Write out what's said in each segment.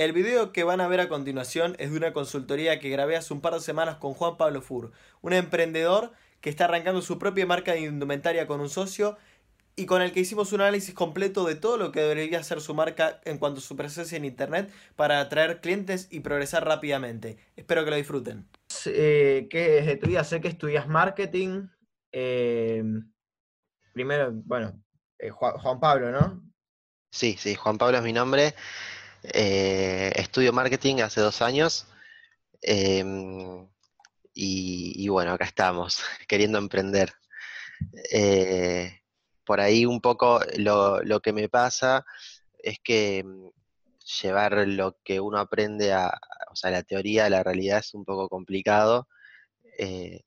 El video que van a ver a continuación es de una consultoría que grabé hace un par de semanas con Juan Pablo Fur, un emprendedor que está arrancando su propia marca de indumentaria con un socio y con el que hicimos un análisis completo de todo lo que debería ser su marca en cuanto a su presencia en Internet para atraer clientes y progresar rápidamente. Espero que lo disfruten. Eh, ¿Qué es de tu vida? Sé que estudias marketing. Eh, primero, bueno, eh, Juan, Pablo, ¿no? Sí, sí, Juan Pablo es mi nombre. Estudio marketing hace dos años. Em, y, bueno, acá estamos, queriendo emprender por ahí un poco lo, que me pasa es que mm, llevar lo que uno aprende a, o sea, la teoría a la realidad es un poco complicado. Eh,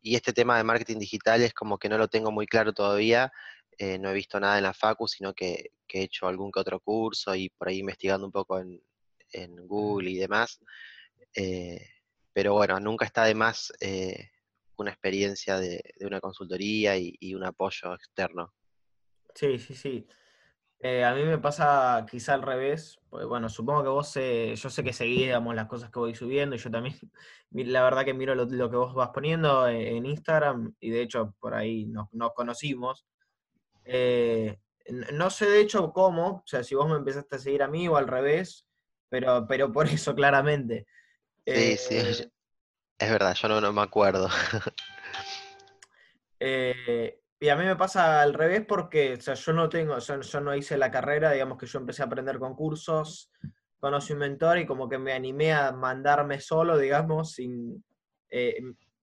y este tema de marketing digital es como que no lo tengo muy claro todavía. Eh, no he visto nada en la Facu, sino que, he hecho algún que otro curso y por ahí investigando un poco en, Google y demás. Eh, pero bueno, nunca está de más una experiencia de, una consultoría y, un apoyo externo. Sí, sí, sí. Eh, a mí me pasa quizá al revés, pues bueno, supongo que vos, eh, yo sé que seguís, digamos, las cosas que voy subiendo y yo también, la verdad que miro lo, que vos vas poniendo en Instagram y de hecho por ahí nos, conocimos. Eh, no sé de hecho cómo, o sea, si vos me empezaste a seguir a mí o al revés, pero, pero por eso claramente. Sí, sí, es verdad, yo no, me acuerdo. Eh, y a mí me pasa al revés porque, o sea, yo no tengo, yo, no hice la carrera, digamos que yo empecé a aprender con cursos, conocí un mentor y como que me animé a mandarme solo, digamos, sin... Eh,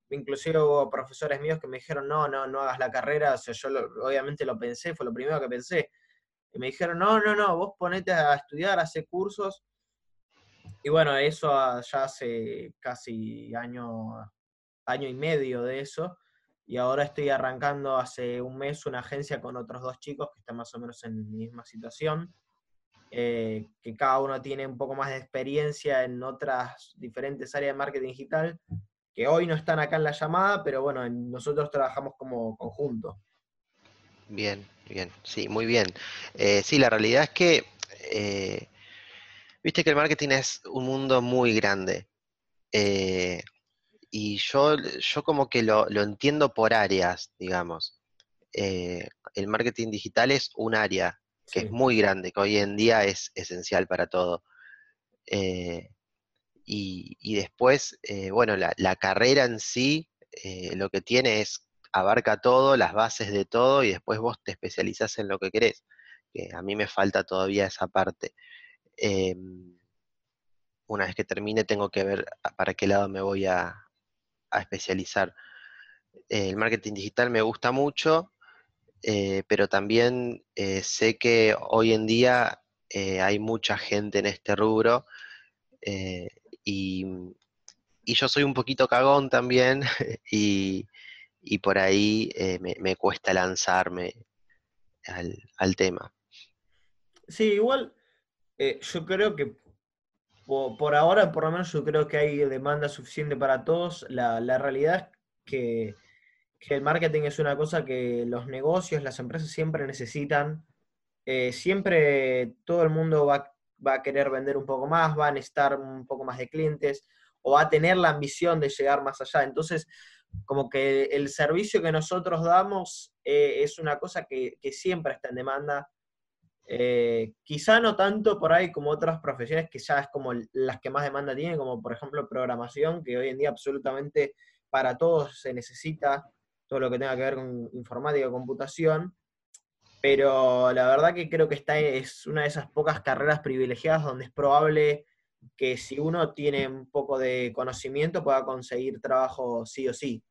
inclusive hubo profesores míos que me dijeron, no, no, no hagas la carrera, o sea, yo obviamente lo pensé, fue lo primero que pensé. Y me dijeron, no, no, no, vos ponete a estudiar, hace cursos y bueno, eso ya hace casi año, año y medio de eso. Y ahora estoy arrancando hace un mes una agencia con otros dos chicos que están más o menos en mi misma situación. Eh, que cada uno tiene un poco más de experiencia en otras diferentes áreas de marketing digital, que hoy no están acá en la llamada, pero bueno, nosotros trabajamos como conjunto. Bien, bien, sí, muy bien. Eh, sí, la realidad es que eh, Viste que el marketing es un mundo muy grande. Eh, y yo, yo como que lo, entiendo por áreas, digamos. El marketing digital es un área que es muy grande, que hoy en día es esencial para todo. Eh, y, después, bueno, la, carrera en sí lo que tiene es abarca todo, las bases de todo, y después vos te especializás en lo que querés. Que a mí me falta todavía esa parte. Em, una vez que termine tengo que ver para qué lado me voy a, especializar. el marketing digital me gusta mucho, eh, pero también eh, sé que hoy en día eh, hay mucha gente en este rubro y, yo soy un poquito cagón también y, por ahí me, cuesta lanzarme al tema. Sí, igual eh, yo creo que por, ahora, por lo menos, yo creo que hay demanda suficiente para todos. La, realidad es que, el marketing es una cosa que los negocios, las empresas siempre necesitan. Eh, siempre todo el mundo va, a querer vender un poco más, va a necesitar un poco más de clientes o va a tener la ambición de llegar más allá. Entonces, como que el servicio que nosotros damos eh, es una cosa que, que, siempre está en demanda. Eh, quizá no tanto por ahí como otras profesiones que ya es como las que más demanda tienen, como por ejemplo programación, que hoy en día absolutamente para todos se necesita todo lo que tenga que ver con informática computación. Pero la verdad que creo que esta es una de esas pocas carreras privilegiadas donde es probable que si uno tiene un poco de conocimiento pueda conseguir trabajo sí o sí.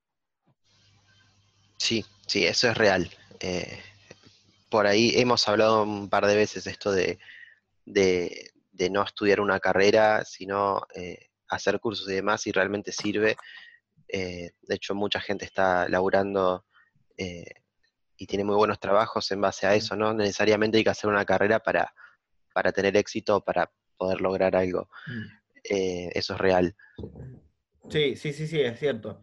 Sí, sí, eso es real. Eh, por ahí hemos hablado un par de veces esto de, no estudiar una carrera, sino eh, hacer cursos y demás, y realmente sirve. Eh, de hecho, mucha gente está laburando y tiene muy buenos trabajos en base a eso, no necesariamente hay que hacer una carrera para, para tener éxito, para poder lograr algo. Mm. eso es real. Sí, sí, sí, sí, es cierto.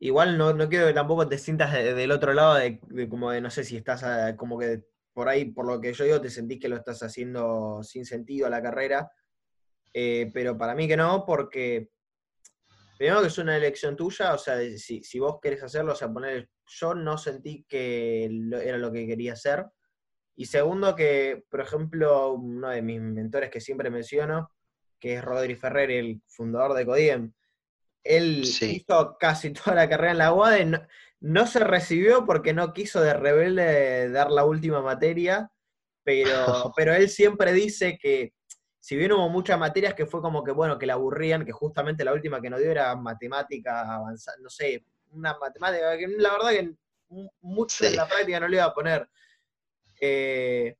Igual no, no quiero que tampoco te sientas del otro lado de, como de, no sé si estás como que por ahí, por lo que yo digo, te sentís que lo estás haciendo sin sentido a la carrera, eh, pero para mí que no, porque primero que es una elección tuya, o sea, si, si vos querés hacerlo, o sea, poner, yo no sentí que era lo que quería hacer, y segundo que, por ejemplo, uno de mis mentores que siempre menciono, que es Rodri Ferrer, el fundador de Codiem, él hizo casi toda la carrera en la UAD, no, se recibió porque no quiso de rebelde dar la última materia, pero, pero él siempre dice que si bien hubo muchas materias que fue como que, bueno, que la aburrían, que justamente la última que nos dio era matemática avanzada, no sé, una matemática que la verdad que mucho en la práctica no le iba a poner. Eh,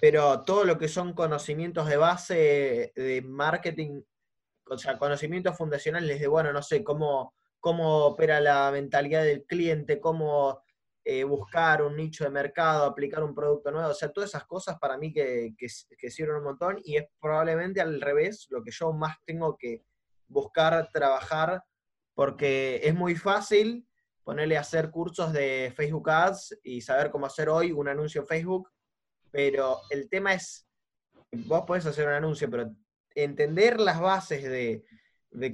pero todo lo que son conocimientos de base de marketing, o sea, conocimientos fundacionales de, bueno, no sé, cómo, cómo opera la mentalidad del cliente, cómo eh, buscar un nicho de mercado, aplicar un producto nuevo, o sea, todas esas cosas para mí que, que, que sirven un montón y es probablemente al revés lo que yo más tengo que buscar trabajar porque es muy fácil ponerle a hacer cursos de Facebook Ads y saber cómo hacer hoy un anuncio en Facebook, pero el tema es, vos podés hacer un anuncio, pero entender las bases de,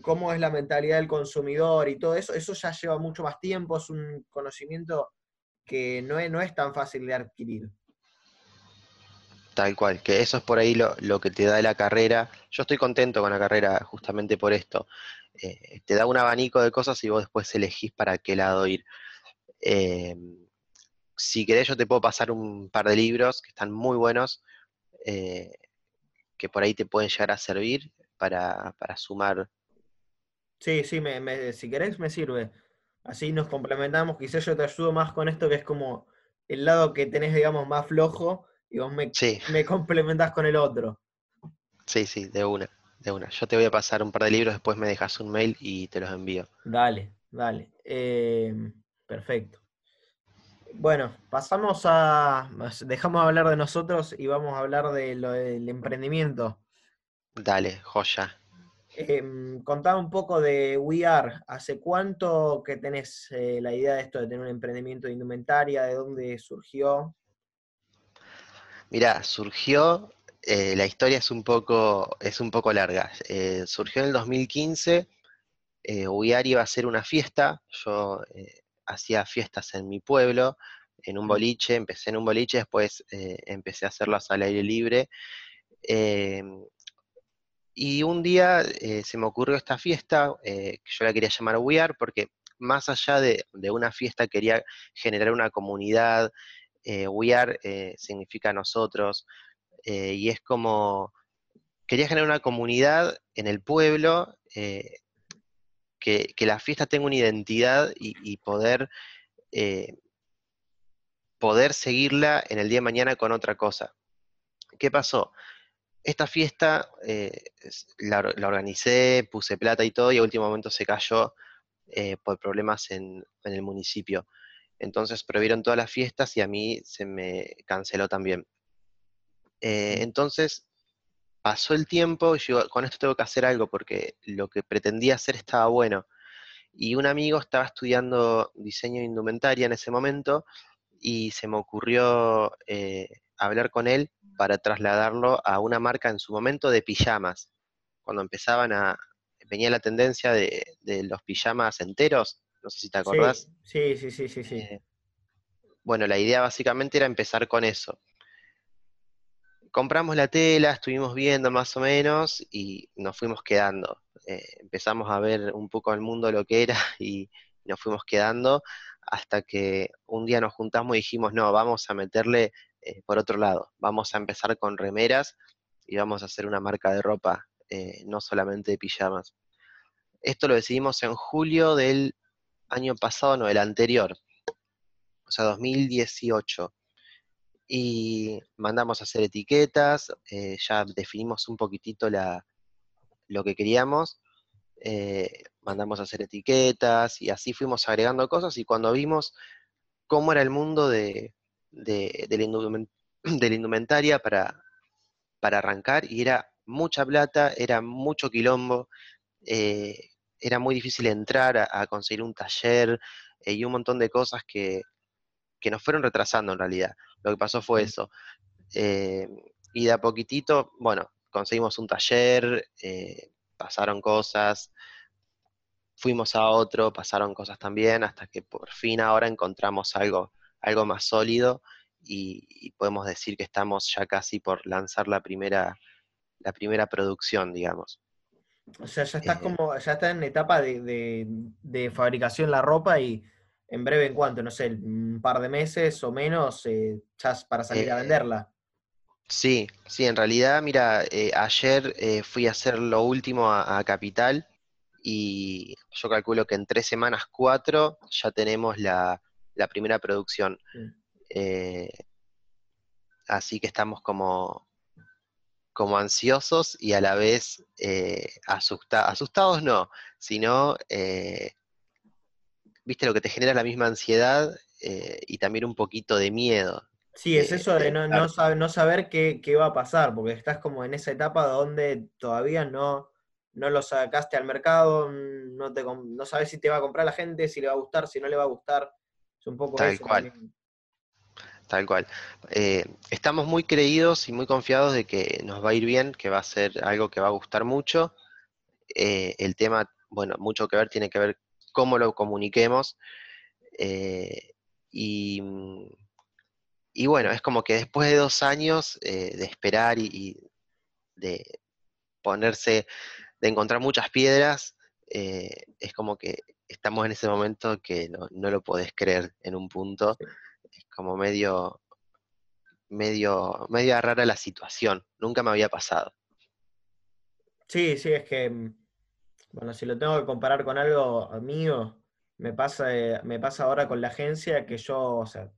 cómo es la mentalidad del consumidor y todo eso, eso ya lleva mucho más tiempo, es un conocimiento que no es, no es tan fácil de adquirir. Tal cual, que eso es por ahí lo, lo, que te da la carrera. Yo estoy contento con la carrera justamente por esto. Eh, te da un abanico de cosas y vos después elegís para qué lado ir. Eh, si querés, yo te puedo pasar un par de libros que están muy buenos, eh, que por ahí te pueden llegar a servir para, sumar. Sí, sí, si querés me sirve. Así nos complementamos. Quizás yo te ayudo más con esto, que es como el lado que tenés, digamos, más flojo y vos me, me complementás con el otro. Sí, sí, de una de una. Yo te voy a pasar un par de libros, después me dejas un mail y te los envío. Dale, dale. Em, perfecto. Bueno, pasamos a. Dejamos de hablar de nosotros y vamos a hablar de lo del emprendimiento. Dale, joya. Eh, un poco de We Are. ¿Hace cuánto que tenés eh, la idea de esto de tener un emprendimiento de indumentaria? ¿De dónde surgió? Mira, surgió eh, la historia es un poco, es un poco larga. Eh, surgió en el 2015, eh, iba a hacer una fiesta, yo eh, hacía fiestas en mi pueblo, en un boliche, empecé en un boliche, después empecé a hacerlas al aire libre. y un día se me ocurrió esta fiesta, que yo la quería llamar We porque más allá de, de, una fiesta quería generar una comunidad. We Are significa nosotros, eh, y es como, quería generar una comunidad en el pueblo, eh, que, la fiesta tenga una identidad y, poder, eh, poder seguirla en el día de mañana con otra cosa. ¿Qué pasó? Esta fiesta la, organicé, puse plata y todo, y a último momento se cayó por problemas en el municipio. Entonces prohibieron todas las fiestas y a mí se me canceló también. Eh, entonces, pasó el tiempo y yo con esto tengo que hacer algo porque lo que pretendía hacer estaba bueno. Y un amigo estaba estudiando diseño de indumentaria en ese momento y se me ocurrió eh, hablar con él para trasladarlo a una marca en su momento de pijamas. Cuando empezaban a, venía la tendencia de, los pijamas enteros, no sé si te acordás. Sí, sí, sí, sí, sí. Eh, bueno, la idea básicamente era empezar con eso compramos la tela, estuvimos viendo más o menos y nos fuimos quedando. Eh, empezamos a ver un poco el mundo lo que era y nos fuimos quedando hasta que un día nos juntamos y dijimos, no, vamos a meterle eh, por otro lado, vamos a empezar con remeras y vamos a hacer una marca de ropa, eh, no solamente de pijamas. Esto lo decidimos en julio del año pasado, no, del anterior, o sea, 2018 y mandamos a hacer etiquetas, eh, ya definimos un poquitito la, lo que queríamos, eh, mandamos a hacer etiquetas y así fuimos agregando cosas y cuando vimos cómo era el mundo de, de, la, indumentaria para, para, arrancar y era mucha plata, era mucho quilombo, eh, era muy difícil entrar a, conseguir un taller y un montón de cosas que, que nos fueron retrasando en realidad. Lo que pasó fue eso. Eh, y de a poquitito, bueno, conseguimos un taller, eh, pasaron cosas, fuimos a otro, pasaron cosas también, hasta que por fin ahora encontramos algo, algo más sólido y, y podemos decir que estamos ya casi por lanzar la primera, la primera producción, digamos. O sea, ya estás Eh, como, ya estás en etapa de, de, de fabricación la ropa y en breve, en cuanto, no sé, un par de meses o menos, eh, ya para salir a Eh, venderla. Sí, sí, en realidad, mira, eh, ayer fui a hacer lo último a, a Capital y yo calculo que en tres semanas, cuatro, ya tenemos la, la primera producción. Mm. Así que estamos como, como ansiosos y a la vez eh, asusta- asustados no, sino, eh, viste, lo que te genera la misma ansiedad eh, y también un poquito de miedo. Sí, es de- eso de no, saber qué, qué va a pasar, porque estás como en esa etapa donde todavía no, no lo sacaste al mercado, mm, no, te, no sabes si te va a comprar la gente, si le va a gustar, si no le va a gustar. Es un poco Tal eso cual. también. Tal cual. Eh, estamos muy creídos y muy confiados de que nos va a ir bien, que va a ser algo que va a gustar mucho. Eh, el tema, bueno, mucho que ver, tiene que ver cómo lo comuniquemos. Eh, y, y bueno, es como que después de dos años de esperar y, y de ponerse, de encontrar muchas piedras, es como que estamos en ese momento que no, no lo podés creer en un punto. Es como medio, medio, medio rara la situación. Nunca me había pasado. Sí, sí, es que, mm, bueno, si lo tengo que comparar con algo mío, me pasa, eh, me pasa ahora con la agencia que yo, o sea,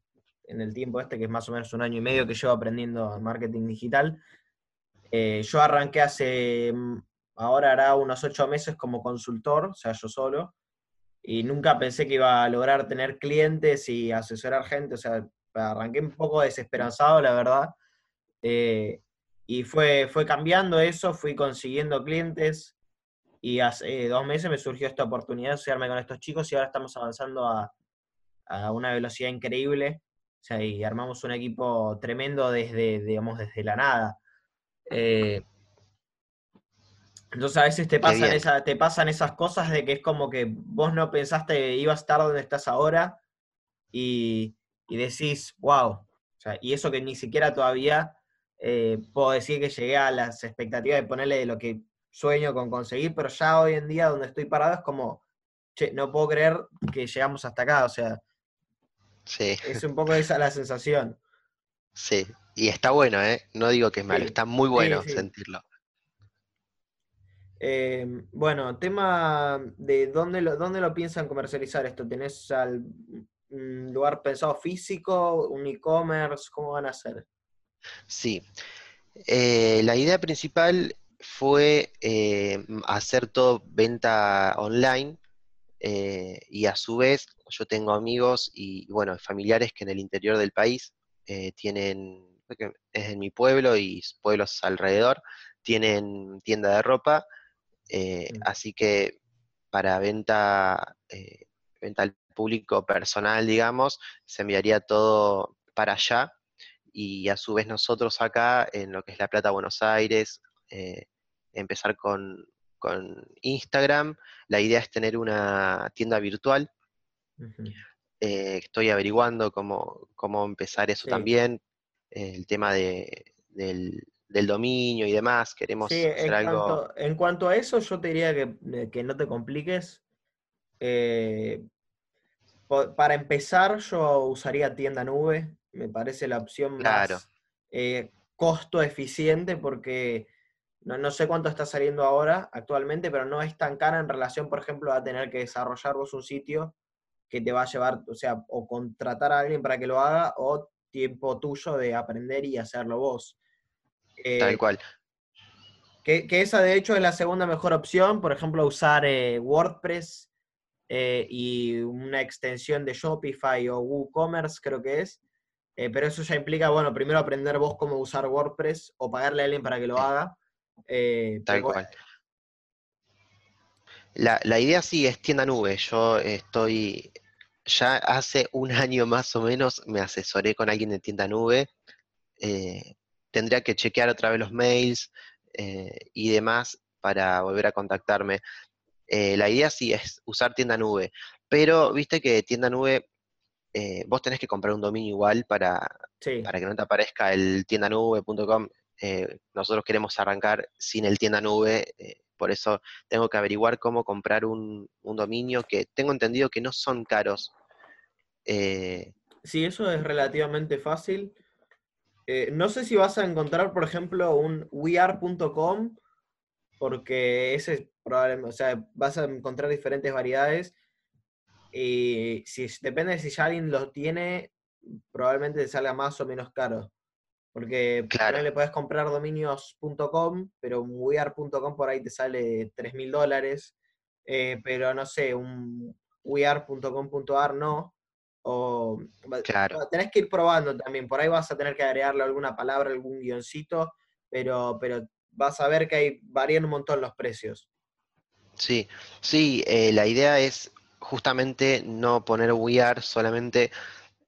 en el tiempo este, que es más o menos un año y medio que llevo aprendiendo marketing digital, eh, yo arranqué hace, mm, ahora hará unos ocho meses como consultor, o sea, yo solo, y nunca pensé que iba a lograr tener clientes y asesorar gente, o sea, arranqué un poco desesperanzado, la verdad. Eh, y fue, fue cambiando eso, fui consiguiendo clientes y hace dos meses me surgió esta oportunidad de asociarme con estos chicos y ahora estamos avanzando a, a una velocidad increíble. O sea, y armamos un equipo tremendo desde, digamos, desde la nada. Eh, entonces a veces te pasan, esa, te pasan esas cosas de que es como que vos no pensaste que ibas a estar donde estás ahora y, y decís, wow. O sea, y eso que ni siquiera todavía eh, puedo decir que llegué a las expectativas de ponerle de lo que sueño con conseguir, pero ya hoy en día donde estoy parado es como, che, no puedo creer que llegamos hasta acá. O sea, Sí, es un poco esa la sensación. sí. Y está bueno, ¿eh? No digo que es malo, Sí, está muy bueno sí. sentirlo. Eh, bueno, tema de dónde lo, dónde lo piensan comercializar esto. ¿Tenés al, lugar pensado físico, un e-commerce? ¿Cómo van a hacer? Sí. Eh, la idea principal fue eh, hacer todo venta online eh, y a su vez yo tengo amigos y bueno, familiares que en el interior del país eh, tienen, es en mi pueblo y pueblos alrededor, tienen tienda de ropa, eh, Mm. así que para venta, eh, venta al público personal, digamos, se enviaría todo para allá y a su vez nosotros acá en lo que es La Plata, Buenos Aires, eh, empezar con, con Instagram. La idea es tener una tienda virtual. Eh, estoy averiguando cómo, cómo empezar eso Sí. también, eh, el tema de, del, del dominio y demás. Queremos Sí, hacer en algo... cuanto, en cuanto a eso, yo te diría que, eh, que no te compliques. Eh, para empezar, yo usaría tienda nube. Me parece la opción Claro. más eh, costo eficiente porque no, no sé cuánto está saliendo ahora actualmente, pero no es tan cara en relación, por ejemplo, a tener que desarrollar vos un sitio que te va a llevar, o sea, o contratar a alguien para que lo haga o tiempo tuyo de aprender y hacerlo vos. Eh, Tal cual. que, que esa de hecho es la segunda mejor opción, por ejemplo, usar eh, WordPress eh, y una extensión de Shopify o WooCommerce, creo que es. Eh, pero eso ya implica, bueno, primero aprender vos cómo usar WordPress o pagarle a alguien para que lo haga. Eh, Tal cual. La, la idea sí es tienda nube. Yo estoy ya hace un año más o menos me asesoré con alguien de tienda nube. Eh, tendría que chequear otra vez los mails eh, y demás para volver a contactarme. Eh, la idea sí es usar tienda nube, pero viste que tienda nube, vos tenés que comprar un dominio igual para, para que no te aparezca el tiendanube.com. nosotros queremos arrancar sin el tienda nube por eso tengo que averiguar cómo comprar un, dominio que tengo entendido que no son caros. Eh, sí, eso es relativamente fácil. Eh, no sé si vas a encontrar, por ejemplo, un wear.com, porque ese probablemente, o sea, vas a encontrar diferentes variedades. Y si depende de si ya alguien lo tiene, probablemente te salga más o menos caro. Porque claro. le puedes comprar dominios.com, pero un wear.com por ahí te sale 3 mil dólares. Eh, pero no sé, un wear.com.ar no. O claro. tenés que ir probando también. Por ahí vas a tener que agregarle alguna palabra, algún guioncito, pero, pero vas a ver que hay, varían un montón los precios. Sí, sí, eh, la idea es justamente no poner wear solamente,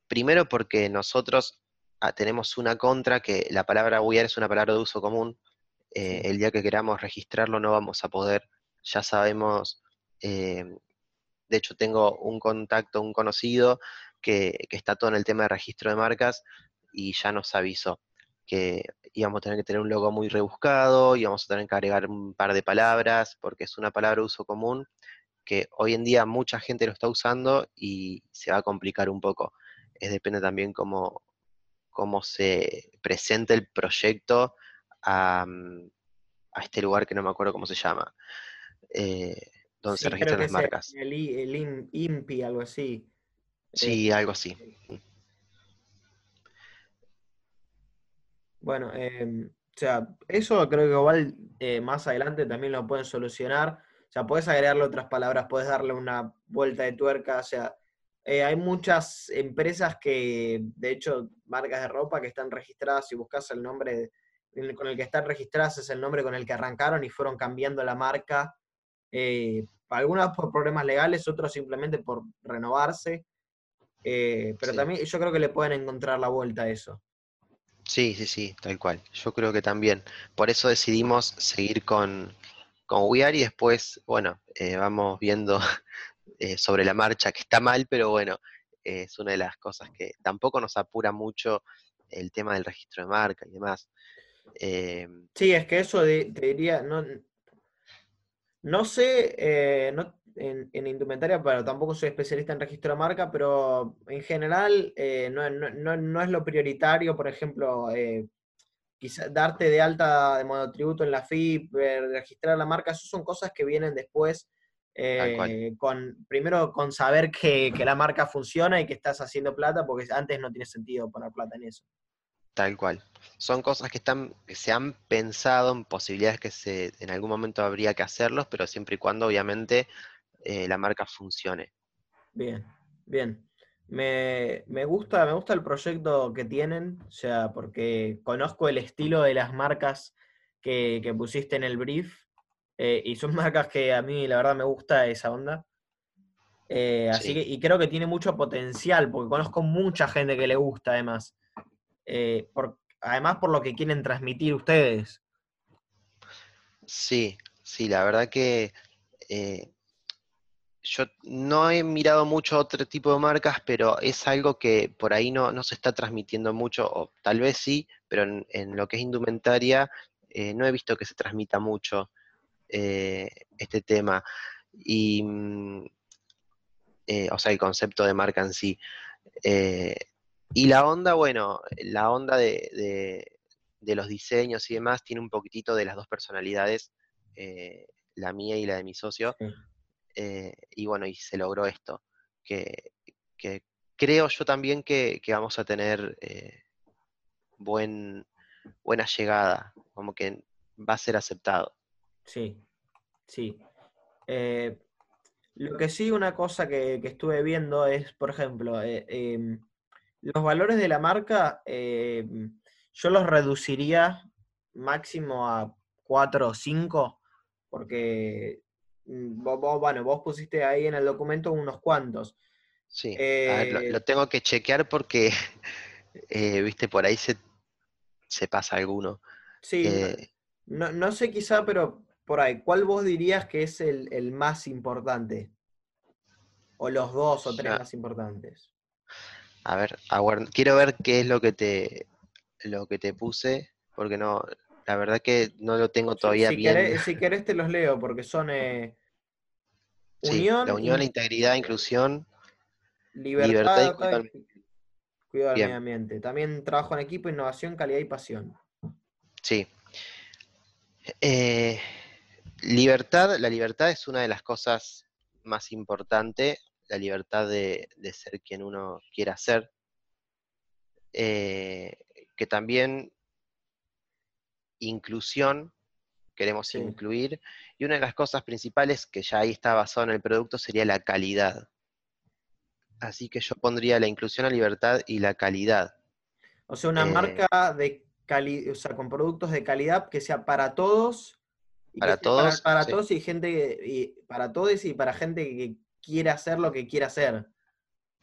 primero porque nosotros Ah, tenemos una contra que la palabra wear es una palabra de uso común. Eh, el día que queramos registrarlo no vamos a poder, ya sabemos, eh, de hecho tengo un contacto, un conocido que, está todo en el tema de registro de marcas y ya nos avisó que íbamos a tener que tener un logo muy rebuscado, íbamos a tener que agregar un par de palabras, porque es una palabra de uso común que hoy en día mucha gente lo está usando y se va a complicar un poco. Es depende también cómo, cómo se presenta el proyecto a, mm, este lugar que no me acuerdo cómo se llama, eh, donde se registran las marcas. El, INPI, algo así. Sí, algo así. Bueno, em, o sea, eso creo que igual eh, más adelante también lo pueden solucionar. O sea, puedes agregarle otras palabras, puedes darle una vuelta de tuerca, o sea, eh, hay muchas empresas que, de hecho, marcas de ropa que están registradas, si buscas el nombre con el que están registradas es el nombre con el que arrancaron y fueron cambiando la marca, eh, algunas por problemas legales, otros simplemente por renovarse, eh, pero también yo creo que le pueden encontrar la vuelta a eso. Sí, sí, sí, tal cual. Yo creo que también. Por eso decidimos seguir con, con WeAr y después, bueno, vamos viendo eh, sobre la marcha, que está mal, pero bueno, es una de las cosas que tampoco nos apura mucho el tema del registro de marca y demás. Em, sí, es que eso te diría, no, no sé, eh, en, indumentaria, pero tampoco soy especialista en registro de marca, pero en general eh, no, es lo prioritario, por ejemplo, quizás darte de alta de monotributo en la FIP, registrar la marca, eso son cosas que vienen después eh, con, primero con saber que, la marca funciona y que estás haciendo plata, porque antes no tiene sentido poner plata en eso. Tal cual. Son cosas que están, que se han pensado en posibilidades que se, en algún momento habría que hacerlos, pero siempre y cuando obviamente eh, la marca funcione. Bien, bien. Me, gusta, me gusta el proyecto que tienen, o sea, porque conozco el estilo de las marcas que, que pusiste en el brief eh, y son marcas que a mí la verdad me gusta esa onda. Eh, así que, y creo que tiene mucho potencial, porque conozco mucha gente que le gusta además. Eh, por, además por lo que quieren transmitir ustedes. Sí, sí, la verdad que yo no he mirado mucho otro tipo de marcas, pero es algo que por ahí no, no se está transmitiendo mucho, o tal vez sí, pero en, lo que es indumentaria no he visto que se transmita mucho. Eh, este tema. Y, mm, eh, o sea, el concepto de marca en sí. Eh, y la onda, bueno, la onda de, los diseños y demás tiene un poquitito de las dos personalidades, la mía y la de mi socio. Y bueno, y se logró esto, que, creo yo también que, vamos a tener buen, buena llegada, como que va a ser aceptado. Sí, sí. Eh, lo que sí, una cosa que, estuve viendo es, por ejemplo, eh, em, los valores de la marca, yo los reduciría máximo a 4 o 5, porque mm, vos, bueno, vos pusiste ahí en el documento unos cuantos. Sí, a ver, lo, lo tengo que chequear porque, eh, viste, por ahí se, se pasa alguno. sí, no, Eh, no- no sé quizá, pero por ahí, ¿cuál vos dirías que es el, el más importante? O los dos o tres ya, más importantes. a ver, quiero ver qué es lo que te, lo que te puse, porque no, la verdad que no lo tengo todavía si bien. querés, si querés te los leo, porque son eh, Sí, la unión, unión, la in- integridad, inclusión, libertad, libertad y ta- cuidado cuidado del medio ambiente. También trabajo en equipo, innovación, calidad y pasión. sí. Eh, libertad, la libertad es una de las cosas más importantes, la libertad de, de ser quien uno quiera ser, eh, que también inclusión, queremos Sí. incluir, y una de las cosas principales que ya ahí está basado en el producto sería la calidad. Así que yo pondría la inclusión, la libertad y la calidad. O sea, una Eh, marca de cali, o sea, con productos de calidad que sea para todos y para todos, para sí, todos y gente que- y para todos y para gente que quiera hacer lo que quiera hacer.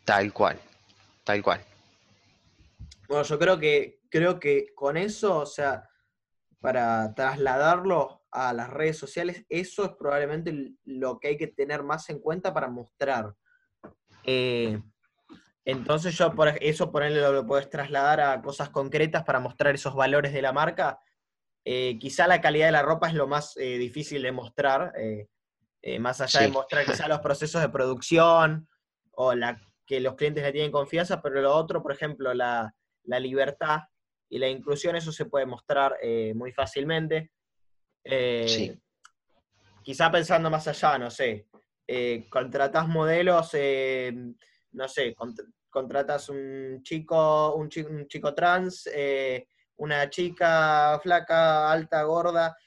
tal cual, tal cual. Bueno, yo creo que creo que con eso, o sea, para trasladarlo a las redes sociales, eso es probablemente lo que hay que tener más en cuenta para mostrar. Eh, entonces yo por eso ponerle lo, lo puedes trasladar a cosas concretas para mostrar esos valores de la marca. Eh, quizá la calidad de la ropa es lo más eh, difícil de mostrar, más allá de mostrar quizá los procesos de producción o la, que los clientes le tienen confianza, pero lo otro, por ejemplo, la, la libertad y la inclusión, eso se puede mostrar eh, muy fácilmente. Eh, sí, quizá pensando más allá, no sé, eh, contratás modelos, eh, no sé, cont- contratas un chico, un chico, un chico trans, una chica flaca, alta, gorda,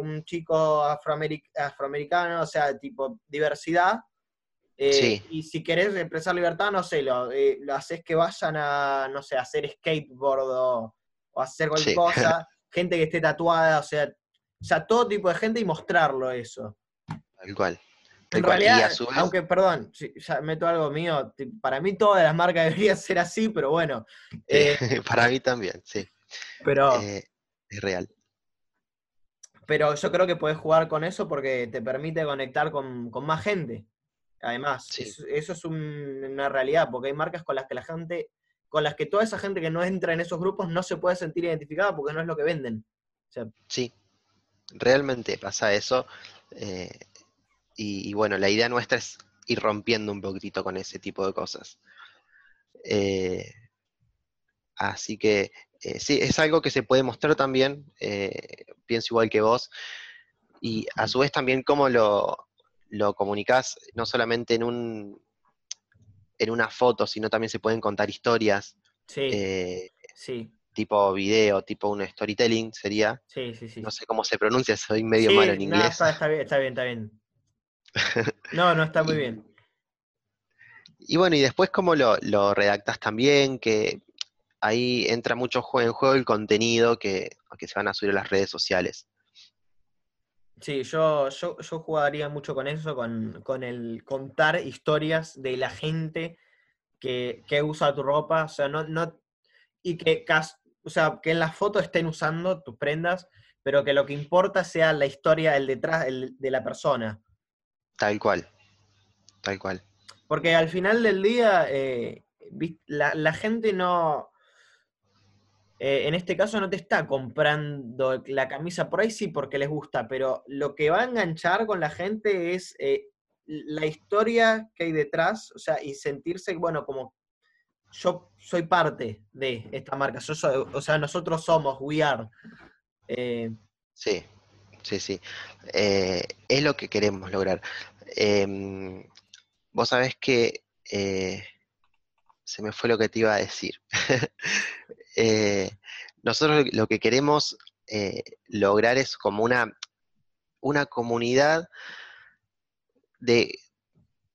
un chico afroameric- afroamericano, o sea, tipo diversidad. eh, sí, y si querés expresar libertad, no sé, lo, eh, lo haces que vayan a, no sé, a hacer skateboard o, o hacer cualquier sí, cosa, gente que esté tatuada, o sea, o sea, todo tipo de gente y mostrarlo eso. tal cual, En tal cual. Y realidad, vez, aunque, perdón, si ya meto algo mío, para mí todas las marcas deberían ser así, pero bueno, eh, para mí también, sí, pero, eh, es real. pero yo creo que podés jugar con eso porque te permite conectar con, con más gente. Además, Sí, eso, eso es un- una realidad, porque hay marcas con las que la gente, con las que toda esa gente que no entra en esos grupos no se puede sentir identificada porque no es lo que venden. Sí, realmente pasa eso. eh, y, bueno, la idea nuestra es ir rompiendo un poquitito con ese tipo de cosas. Eh, así que eh, sí, es algo que se puede mostrar también, pienso igual que vos, y a su vez también cómo lo, lo comunicás, no solamente en un en una foto, sino también se pueden contar historias, sí, eh, sí, tipo video, tipo un storytelling sería, sí, sí, sí. no sé cómo se pronuncia, soy medio Sí, malo en inglés. está, está bien, está bien, está bien. No, no, está muy Y, bien. y bueno, y después cómo lo, lo redactas también, que ahí entra mucho en juego el contenido que, que se van a subir a las redes sociales. Sí, yo, yo, yo jugaría mucho con eso, con, con el contar historias de la gente que, que usa tu ropa, o sea, no, no, y que, o sea, que en la foto estén usando tus prendas, pero que lo que importa sea la historia, el detrás el- de la persona. Tal cual, tal cual. Porque al final del día, eh, la, la gente no, eh, en este caso no te está comprando la camisa, por ahí sí porque les gusta, pero lo que va a enganchar con la gente es eh, la historia que hay detrás, o sea, y sentirse, bueno, como yo soy parte de esta marca, o sea, nosotros somos, we are. Eh, Sí, sí, sí. Es lo que queremos lograr. Em, vos sabés que se me fue lo que te iba a decir. Eh, nosotros lo que queremos eh, lograr es como una, una comunidad de,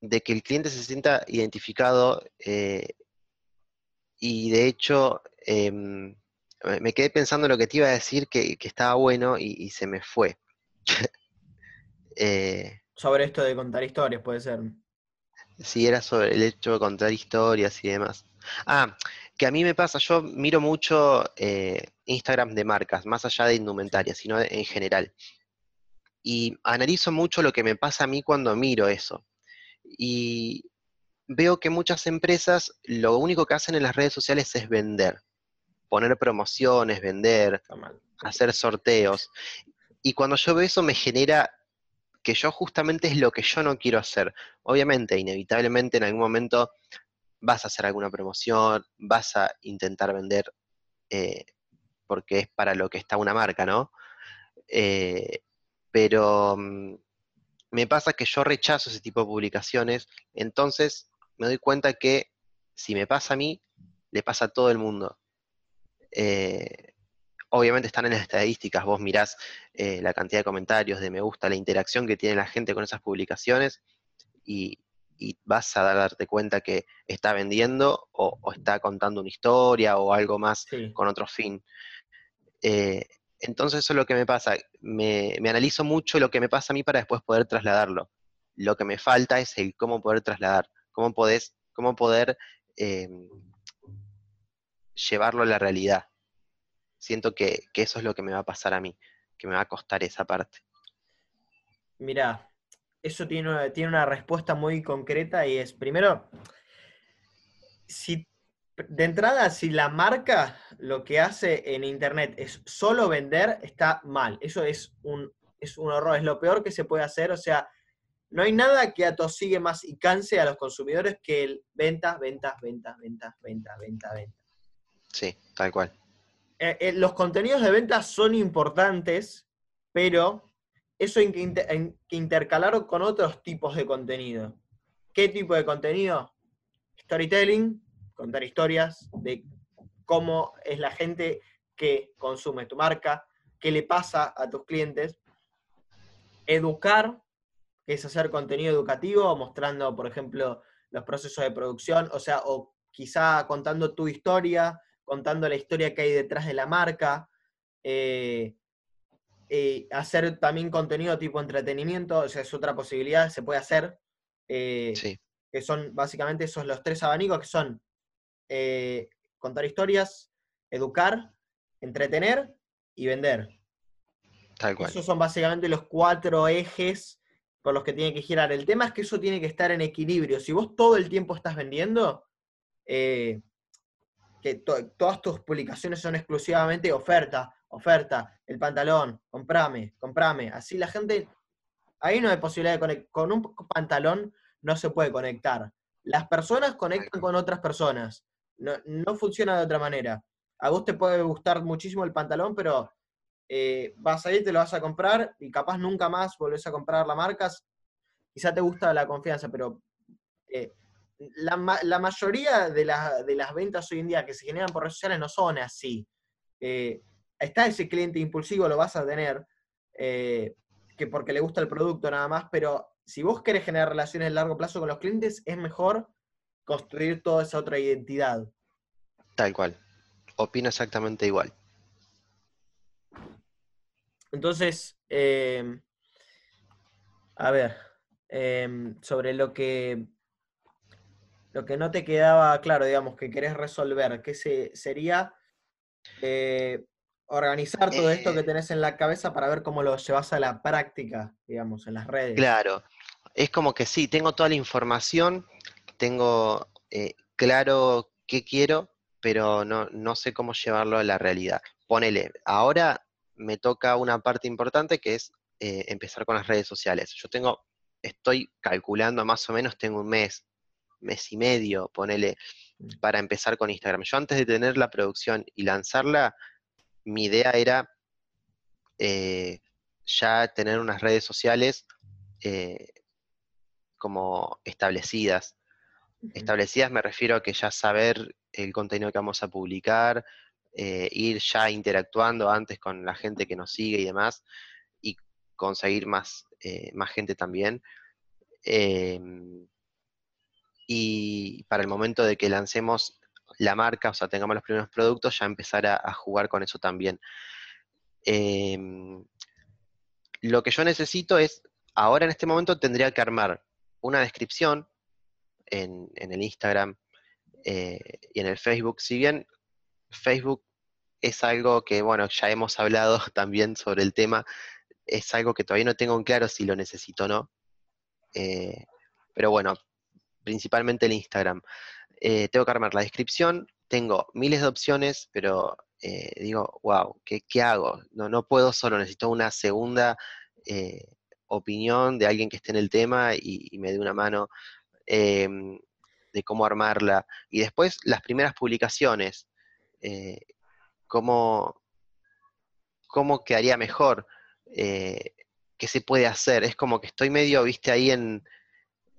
de que el cliente se sienta identificado eh, y de hecho em, me quedé pensando en lo que te iba a decir que, que estaba bueno y, y se me fue. Sobre esto de contar historias, puede ser. Sí, era sobre el hecho de contar historias y demás. Ah, que a mí me pasa, yo miro mucho eh, Instagram de marcas, más allá de indumentaria, sino en general. Y analizo mucho lo que me pasa a mí cuando miro eso. Y veo que muchas empresas lo único que hacen en las redes sociales es vender, poner promociones, vender, hacer sorteos. Y cuando yo veo eso me genera que yo justamente es lo que yo no quiero hacer. Obviamente, inevitablemente en algún momento vas a hacer alguna promoción, vas a intentar vender eh, porque es para lo que está una marca, ¿no? Eh, pero mm, me pasa que yo rechazo ese tipo de publicaciones, entonces me doy cuenta que si me pasa a mí, le pasa a todo el mundo. Eh, obviamente están en las estadísticas, vos mirás la cantidad de comentarios, de me gusta, la interacción que tiene la gente con esas publicaciones y, vas a darte cuenta que está vendiendo o, está contando una historia o algo más con otro fin. Eh, entonces eso es lo que me pasa, me, analizo mucho lo que me pasa a mí para después poder trasladarlo. Lo que me falta es el cómo poder trasladar, cómo, podés, cómo poder em, llevarlo a la realidad siento que, eso es lo que me va a pasar a mí, que me va a costar esa parte. Mira, eso tiene, tiene una respuesta muy concreta y es, primero, si de entrada, si la marca lo que hace en Internet es solo vender, está mal. Eso es un, es un horror, es lo peor que se puede hacer. O sea, no hay nada que atosigue más y canse a los consumidores que el venta, venta, venta, venta, venta, venta, venta. Sí, tal cual. Eh, eh, los contenidos de venta son importantes, pero eso hay que, intercalar con otros tipos de contenido. ¿Qué tipo de contenido? Storytelling, contar historias de cómo es la gente que consume tu marca, qué le pasa a tus clientes. Educar, que es hacer contenido educativo, mostrando, por ejemplo, los procesos de producción, o sea, o quizá contando tu historia, contando la historia que hay detrás de la marca, eh, eh, hacer también contenido tipo entretenimiento, o sea, es otra posibilidad, se puede hacer, eh, que son básicamente esos los tres abanicos, que son contar historias, educar, entretener y vender. Tal cual. Esos son básicamente los cuatro ejes por los que tiene que girar. El tema es que eso tiene que estar en equilibrio. Si vos todo el tiempo estás vendiendo, que todas tus publicaciones son exclusivamente oferta, oferta, el pantalón, comprame, comprame. Así la gente, ahí no hay posibilidad de conectar. Con un pantalón no se puede conectar. Las personas conectan con otras personas. No, funciona de otra manera. A vos te puede gustar muchísimo el pantalón, pero eh, vas a ir, te lo vas a comprar y capaz nunca más volvés a comprar la marca. Quizá te gusta la confianza, pero eh, la, mayoría de, las ventas hoy en día que se generan por redes sociales no son así. Eh, está ese cliente impulsivo, lo vas a tener, eh, que porque le gusta el producto nada más, pero si vos querés generar relaciones a largo plazo con los clientes, es mejor construir toda esa otra identidad. Tal cual. Opino exactamente igual. Entonces, eh, a ver, sobre lo que lo que no te quedaba claro, digamos, que querés resolver, ¿qué se, sería eh, organizar todo esto que eh. tenés en la cabeza para ver cómo lo llevas a la práctica, digamos, en las redes? Claro, es como que sí, tengo toda la información, tengo eh, claro qué quiero, pero no, no sé cómo llevarlo a la realidad. Ponele, ahora me toca una parte importante que es empezar con las redes sociales. Yo tengo, estoy calculando más o menos, tengo un mes mes y medio, ponele, mm. para empezar con Instagram. Yo antes de tener la producción y lanzarla, mi idea era eh, ya tener unas redes sociales eh, como establecidas. Establecidas me refiero a que ya saber el contenido que vamos a publicar, eh, ir ya interactuando antes con la gente que nos sigue y demás, y conseguir más, más gente también. Em, y para el momento de que lancemos la marca, o sea, tengamos los primeros productos, ya empezar a, jugar con eso también. Em, lo que yo necesito es, ahora en este momento tendría que armar una descripción en, el Instagram eh, y en el Facebook. Si bien Facebook es algo que, bueno, ya hemos hablado también sobre el tema, es algo que todavía no tengo en claro si lo necesito o no. Eh, pero bueno, principalmente el Instagram. Eh, tengo que armar la descripción, tengo miles de opciones, pero digo, wow, ¿qué, hago? No, puedo solo, necesito una segunda opinión de alguien que esté en el tema y, me dé una mano em, de cómo armarla. Y después las primeras publicaciones, eh, cómo, cómo quedaría mejor, eh, qué se puede hacer. Es como que estoy medio, viste, ahí en,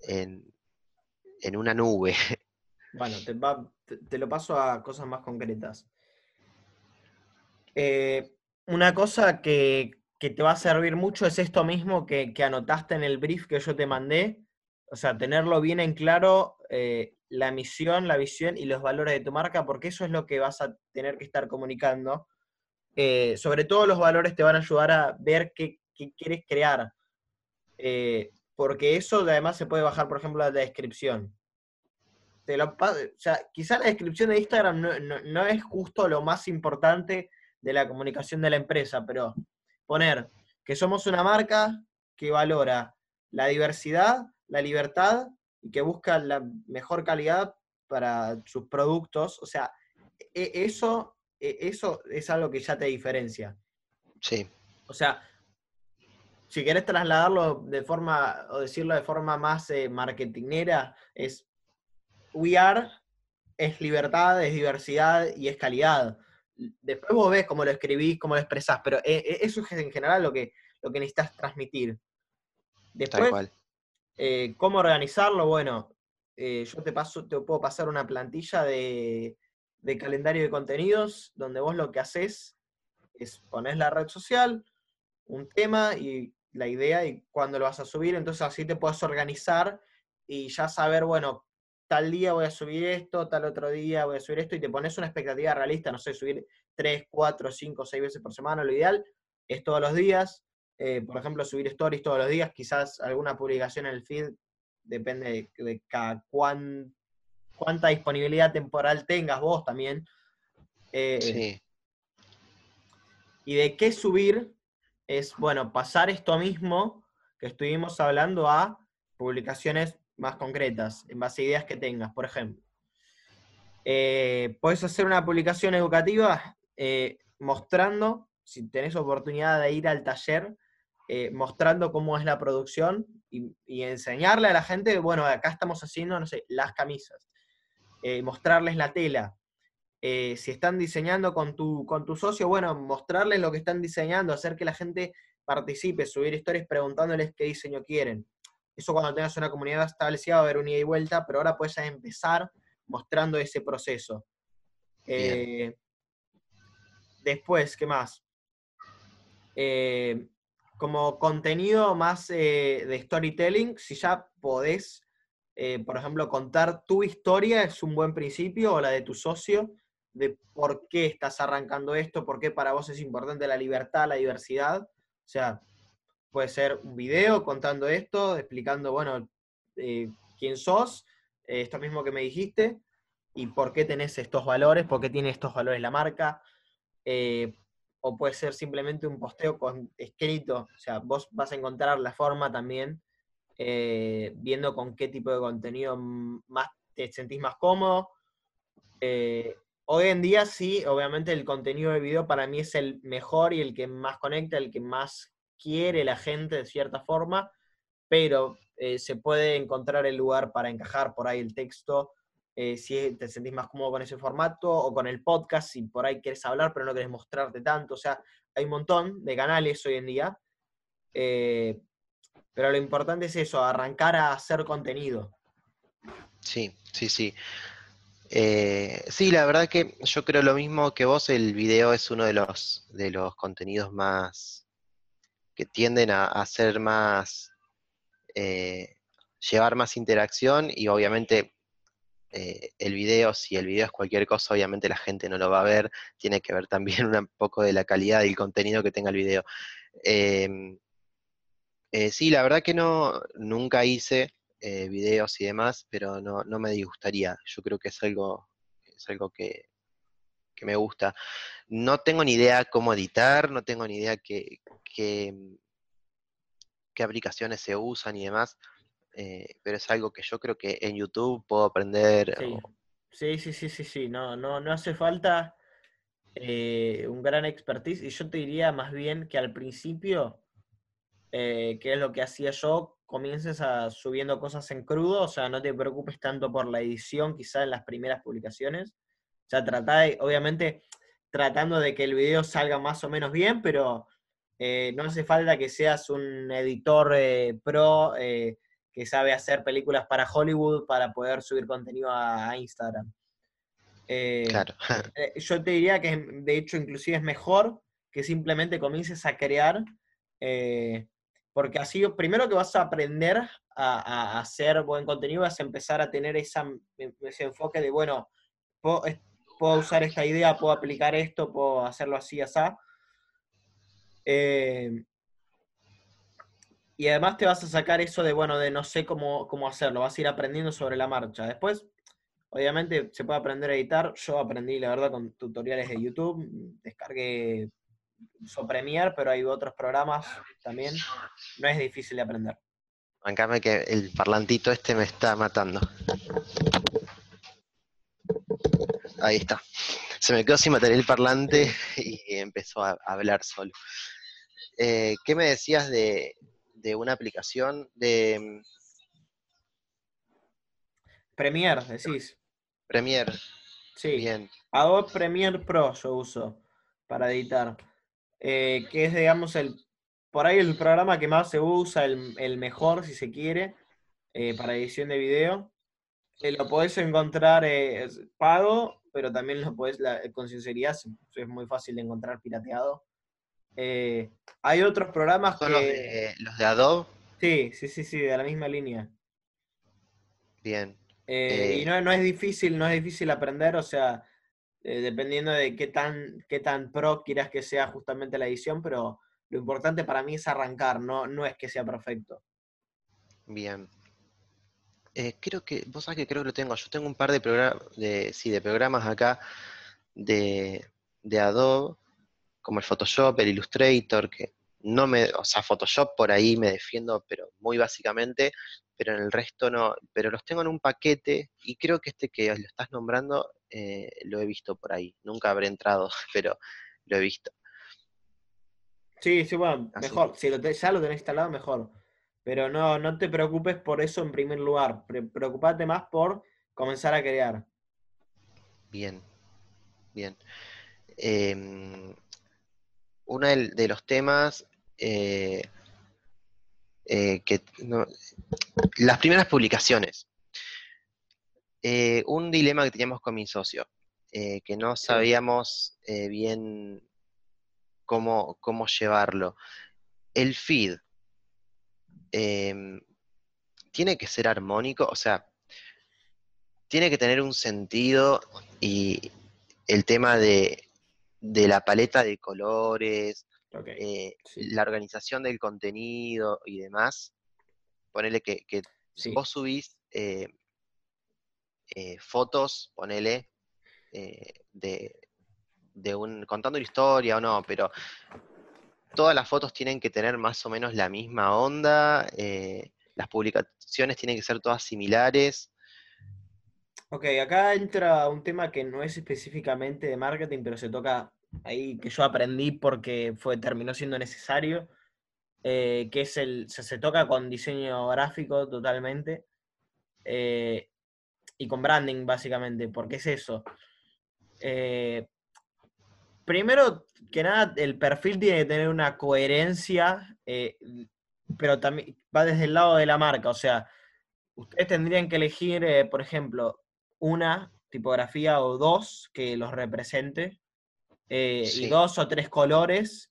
en, una nube. Bueno, te, lo paso a cosas más concretas. Eh, una cosa que, que te va a servir mucho es esto mismo que, anotaste en el brief que yo te mandé. O sea, tenerlo bien en claro, eh, la misión, la visión y los valores de tu marca, porque eso es lo que vas a tener que estar comunicando. Eh, sobre todo los valores te van a ayudar a ver qué, quieres crear. Porque eso además se puede bajar, por ejemplo, la descripción. Te lo, o sea, quizá la descripción de Instagram no es justo lo más importante de la comunicación de la empresa, pero poner que somos una marca que valora la diversidad, la libertad y que busca la mejor calidad para sus productos. O sea, e, eso, e, eso es algo que ya te diferencia. Sí. O sea, si querés trasladarlo de forma, o decirlo de forma más eh, marketingera, es We Are es libertad, es diversidad y es calidad después vos ves cómo lo escribís, cómo lo expresás, pero eh, eh, eso es en general lo que, lo que necesitas transmitir. Después, eh, ¿cómo organizarlo? Bueno, yo te, paso, te puedo pasar una plantilla de, calendario de contenidos donde vos lo que haces es poner la red social, un tema y la idea y cuándo lo vas a subir, entonces así te puedes organizar y ya saber, bueno, tal día voy a subir esto, tal otro día voy a subir esto, y te pones una expectativa realista, no sé, subir 3, 4, 5, 6 veces por semana, lo ideal es todos los días, eh, por ejemplo, subir stories todos los días, quizás alguna publicación en el feed, depende de, cada cuánta disponibilidad temporal tengas vos también. Eh, sí. Y de qué subir es, bueno, pasar esto mismo que estuvimos hablando a publicaciones más concretas, en base a ideas que tengas, por ejemplo. Eh, puedes hacer una publicación educativa eh, mostrando, si tenés oportunidad de ir al taller, eh, mostrando cómo es la producción y, enseñarle a la gente, bueno, acá estamos haciendo, no sé, las camisas, mostrarles la tela. si están diseñando con tu, con tu socio, bueno, mostrarles lo que están diseñando, hacer que la gente participe, subir historias preguntándoles qué diseño quieren. Eso cuando tengas una comunidad establecida va a haber un ida y vuelta, pero ahora puedes empezar mostrando ese proceso. Eh, después, ¿qué más? Eh, como contenido más eh, de storytelling, si ya podés, por ejemplo, contar tu historia, es un buen principio, o la de tu socio, de por qué estás arrancando esto, por qué para vos es importante la libertad, la diversidad. O sea, puede ser un video contando esto, explicando, bueno, eh, quién sos, eh, esto mismo que me dijiste, y por qué tenés estos valores, por qué tiene estos valores la marca. Eh, o puede ser simplemente un posteo con escrito, o sea, vos vas a encontrar la forma también, viendo con qué tipo de contenido más te sentís más cómodo. hoy en día sí, obviamente el contenido de video para mí es el mejor y el que más conecta, el que más quiere la gente de cierta forma, pero eh, se puede encontrar el lugar para encajar por ahí el texto, eh, si te sentís más cómodo con ese formato, o con el podcast, si por ahí quieres hablar, pero no quieres mostrarte tanto. O sea, hay un montón de canales hoy en día. Eh, pero lo importante es eso, arrancar a hacer contenido. Sí, sí, sí. sí, la verdad que yo creo lo mismo que vos, el video es uno de los, de los contenidos más, que tienden a, hacer más, eh, llevar más interacción y obviamente eh, el video, si el video es cualquier cosa, obviamente la gente no lo va a ver, tiene que ver también un poco de la calidad del contenido que tenga el video. Em, eh, sí, la verdad que no, nunca hice videos y demás, pero no, no me disgustaría. Yo creo que es algo, es algo que, que me gusta. No tengo ni idea cómo editar, no tengo ni idea qué, qué, qué aplicaciones se usan y demás, eh, pero es algo que yo creo que en YouTube puedo aprender. Sí, sí, sí, sí, sí. No, no, no hace falta eh, un gran expertise. Y yo te diría más bien que al principio, eh, que es lo que hacía yo, comiences a subiendo cosas en crudo, o sea, no te preocupes tanto por la edición, quizá en las primeras publicaciones. O sea, trata de, obviamente, tratando de que el video salga más o menos bien, pero eh, no hace falta que seas un editor eh, pro eh, que sabe hacer películas para Hollywood para poder subir contenido a, a Instagram. Claro, yo te diría que de hecho inclusive es mejor que simplemente comiences a crear, porque así primero que vas a aprender a, a hacer buen contenido, vas a empezar a tener esa, ese enfoque de, bueno, puedo, usar esta idea, puedo aplicar esto, puedo hacerlo así, así. Eh, y además te vas a sacar eso de, bueno, de no sé cómo, cómo hacerlo, vas a ir aprendiendo sobre la marcha. Después, obviamente, se puede aprender a editar. Yo aprendí, la verdad, con tutoriales de YouTube. Descargué uso Premiere, pero hay otros programas también. No es difícil de aprender. bancame que el parlantito este me está matando. Ahí está. Se me quedó sin material el parlante y empezó a, hablar solo. Eh, ¿Qué me decías de, de una aplicación de mm, Premiere, decís. Premiere? Sí. Bien, Adobe Premiere Pro yo uso para editar. eh, que es, digamos, el por ahí el programa que más se usa, el, el mejor, si se quiere, eh, para edición de video. Eh, lo podés encontrar pago, pero también lo la- con sinceridad, es, muy fácil de encontrar pirateado. Eh, hay otros programas son los de, los de Adobe. Sí, sí, sí, sí, de la misma línea. Bien, Eh, y Eh, no, no es difícil, no es difícil aprender, o sea, eh, dependiendo de qué tan, qué tan pro quieras que sea justamente la edición, pero lo importante para mí es arrancar, no, no es que sea perfecto. bien. Eh, creo que, vos sabés que creo que lo tengo. Yo tengo un par de programas, de, sí, de programas acá de, de Adobe, como el Photoshop, el Illustrator, que no me, o sea, Photoshop por ahí me defiendo, pero muy básicamente, pero en el resto no, pero los tengo en un paquete y creo que este que lo estás nombrando eh, lo he visto por ahí. Nunca habré entrado, pero lo he visto. Sí, sí, bueno, Así. mejor, si lo te- ya lo tenés instalado, mejor. Pero no, no te preocupes por eso en primer lugar, pre- preocupate más por comenzar a crear. Bien, bien. Em, uno de los temas eh, eh, que no- las primeras publicaciones. Eh, un dilema que teníamos con mi socio, eh, que no sabíamos eh, bien cómo, cómo llevarlo. El feed em, tiene que ser armónico, o sea, tiene que tener un sentido y el tema de, de la paleta de colores, eh, sí. la organización del contenido y demás. Ponele que, que Sí. vos subís eh, eh, fotos, ponele, de, de un, contando una historia o no, pero todas las fotos tienen que tener más o menos la misma onda, eh, las publicaciones tienen que ser todas similares. Ok, acá entra un tema que no es específicamente de marketing, pero se toca ahí que yo aprendí porque fue, terminó siendo necesario, eh, que es el, se, se toca con diseño gráfico totalmente eh, y con branding básicamente, porque es eso. Primero que nada, el perfil tiene que tener una coherencia, eh, pero también va desde el lado de la marca, o sea, ustedes tendrían que elegir, eh, por ejemplo, una tipografía o dos que los represente eh, y dos o tres colores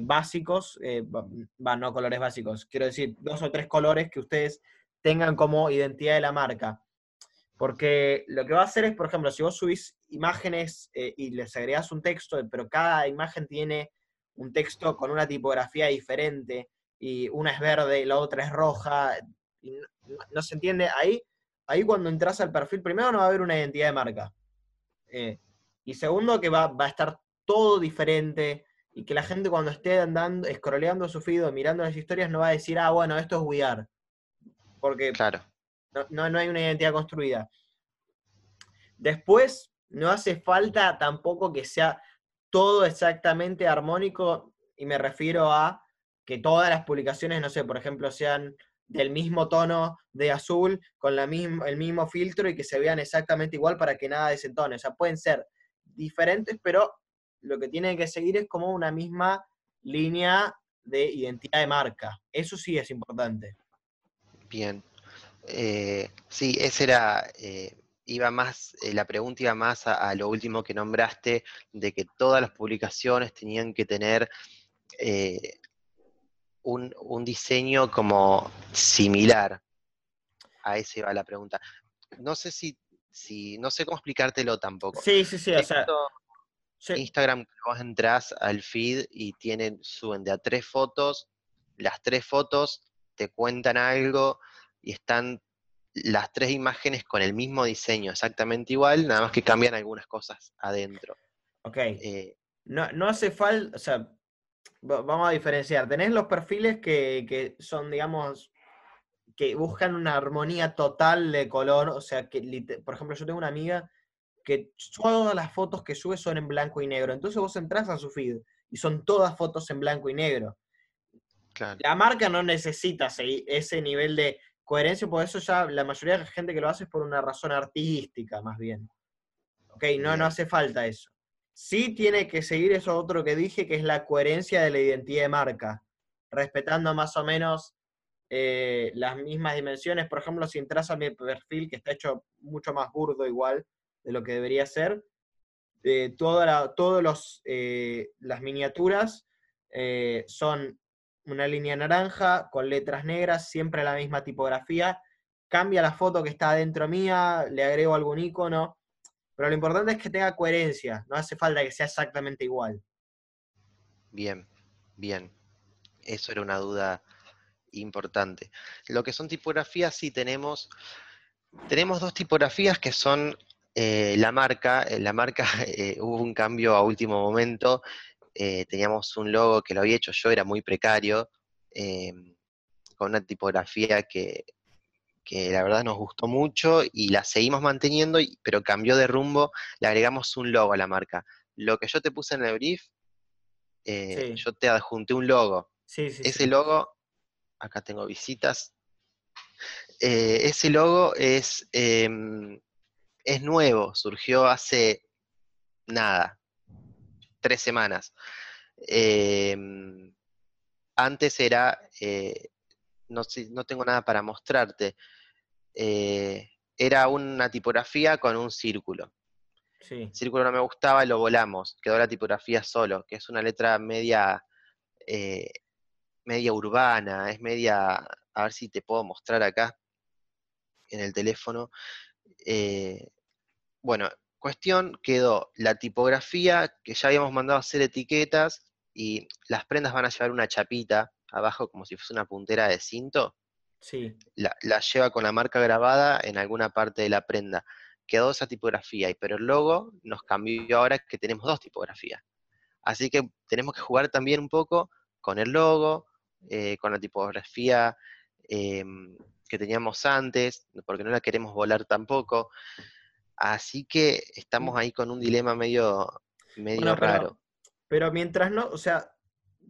básicos, va, no colores básicos, quiero decir, dos o tres colores que ustedes tengan como identidad de la marca. Porque lo que va a hacer es, por ejemplo, si vos subís imágenes eh, y les agregás un texto, pero cada imagen tiene un texto con una tipografía diferente, y una es verde y la otra es roja, y no, se entiende. Ahí, ahí cuando entras al perfil, primero no va a haber una identidad de marca. Eh, y segundo, que va, va a estar todo diferente y que la gente cuando esté andando, scrolleando su feed mirando las historias no va a decir, ah, bueno, esto es We Are. Porque Claro, no, no, no hay una identidad construida. Después, no hace falta tampoco que sea todo exactamente armónico, y me refiero a que todas las publicaciones, no sé, por ejemplo, sean del mismo tono de azul, con la misma, el mismo filtro y que se vean exactamente igual para que nada desentone. O sea, pueden ser diferentes, pero lo que tienen que seguir es como una misma línea de identidad de marca. Eso sí es importante. bien. Eh, sí, ese era, eh, iba más, eh, la pregunta iba más a, a lo último que nombraste, de que todas las publicaciones tenían que tener eh, un, un diseño como similar. A ese va la pregunta. No sé si, si, no sé cómo explicártelo tampoco. Sí, sí, sí, o sea, sí. Instagram, vos entrás al feed y tienen, suben de a tres fotos, las tres fotos te cuentan algo y están las tres imágenes con el mismo diseño, exactamente igual, nada más que cambian algunas cosas adentro. ok. Eh, No, no hace falta, o sea, va- vamos a diferenciar. Tenés los perfiles que, que son, digamos, que buscan una armonía total de color. O sea, que, por ejemplo, yo tengo una amiga que todas las fotos que sube son en blanco y negro. Entonces vos entras a su feed y son todas fotos en blanco y negro. claro, La marca no necesita ese nivel de coherencia, por eso ya la mayoría de la gente que lo hace es por una razón artística, más bien. Ok, no, no hace falta eso. Sí tiene que seguir eso otro que dije, que es la coherencia de la identidad de marca, respetando más o menos eh, las mismas dimensiones. Por ejemplo, si entras a mi perfil, que está hecho mucho más burdo igual de lo que debería ser, eh, toda la- todos los, eh, las miniaturas eh, son una línea naranja con letras negras, siempre la misma tipografía. Cambia la foto que está dentro mía, le agrego algún icono, pero lo importante es que tenga coherencia, no hace falta que sea exactamente igual. bien, bien. Eso era una duda importante. Lo que son tipografías, sí tenemos, tenemos dos tipografías que son eh, la marca. En la marca eh, hubo un cambio a último momento. Eh, teníamos un logo que lo había hecho yo, era muy precario, eh, con una tipografía que, que la verdad nos gustó mucho y la seguimos manteniendo, pero cambió de rumbo, le agregamos un logo a la marca. Lo que yo te puse en el brief, eh, Sí. yo te adjunté un logo. Sí, sí, Ese logo, acá tengo visitas. Eh, ese logo es, em, es nuevo, surgió hace nada, tres semanas. Em, antes era, eh, no, no tengo nada para mostrarte, eh, era una tipografía con un círculo. sí. El círculo no me gustaba, lo volamos, quedó la tipografía solo, que es una letra media, eh, media urbana, es media, a ver si te puedo mostrar acá en el teléfono. Bueno, cuestión, quedó la tipografía, que ya habíamos mandado a hacer etiquetas, y las prendas van a llevar una chapita abajo como si fuese una puntera de cinto, Sí, la, la lleva con la marca grabada en alguna parte de la prenda. Quedó esa tipografía, y pero el logo nos cambió ahora que tenemos dos tipografías. Así que tenemos que jugar también un poco con el logo, eh, con la tipografía em, que teníamos antes, porque no la queremos volar tampoco. Así que estamos ahí con un dilema medio, medio Bueno, pero- raro. Pero mientras no, o sea,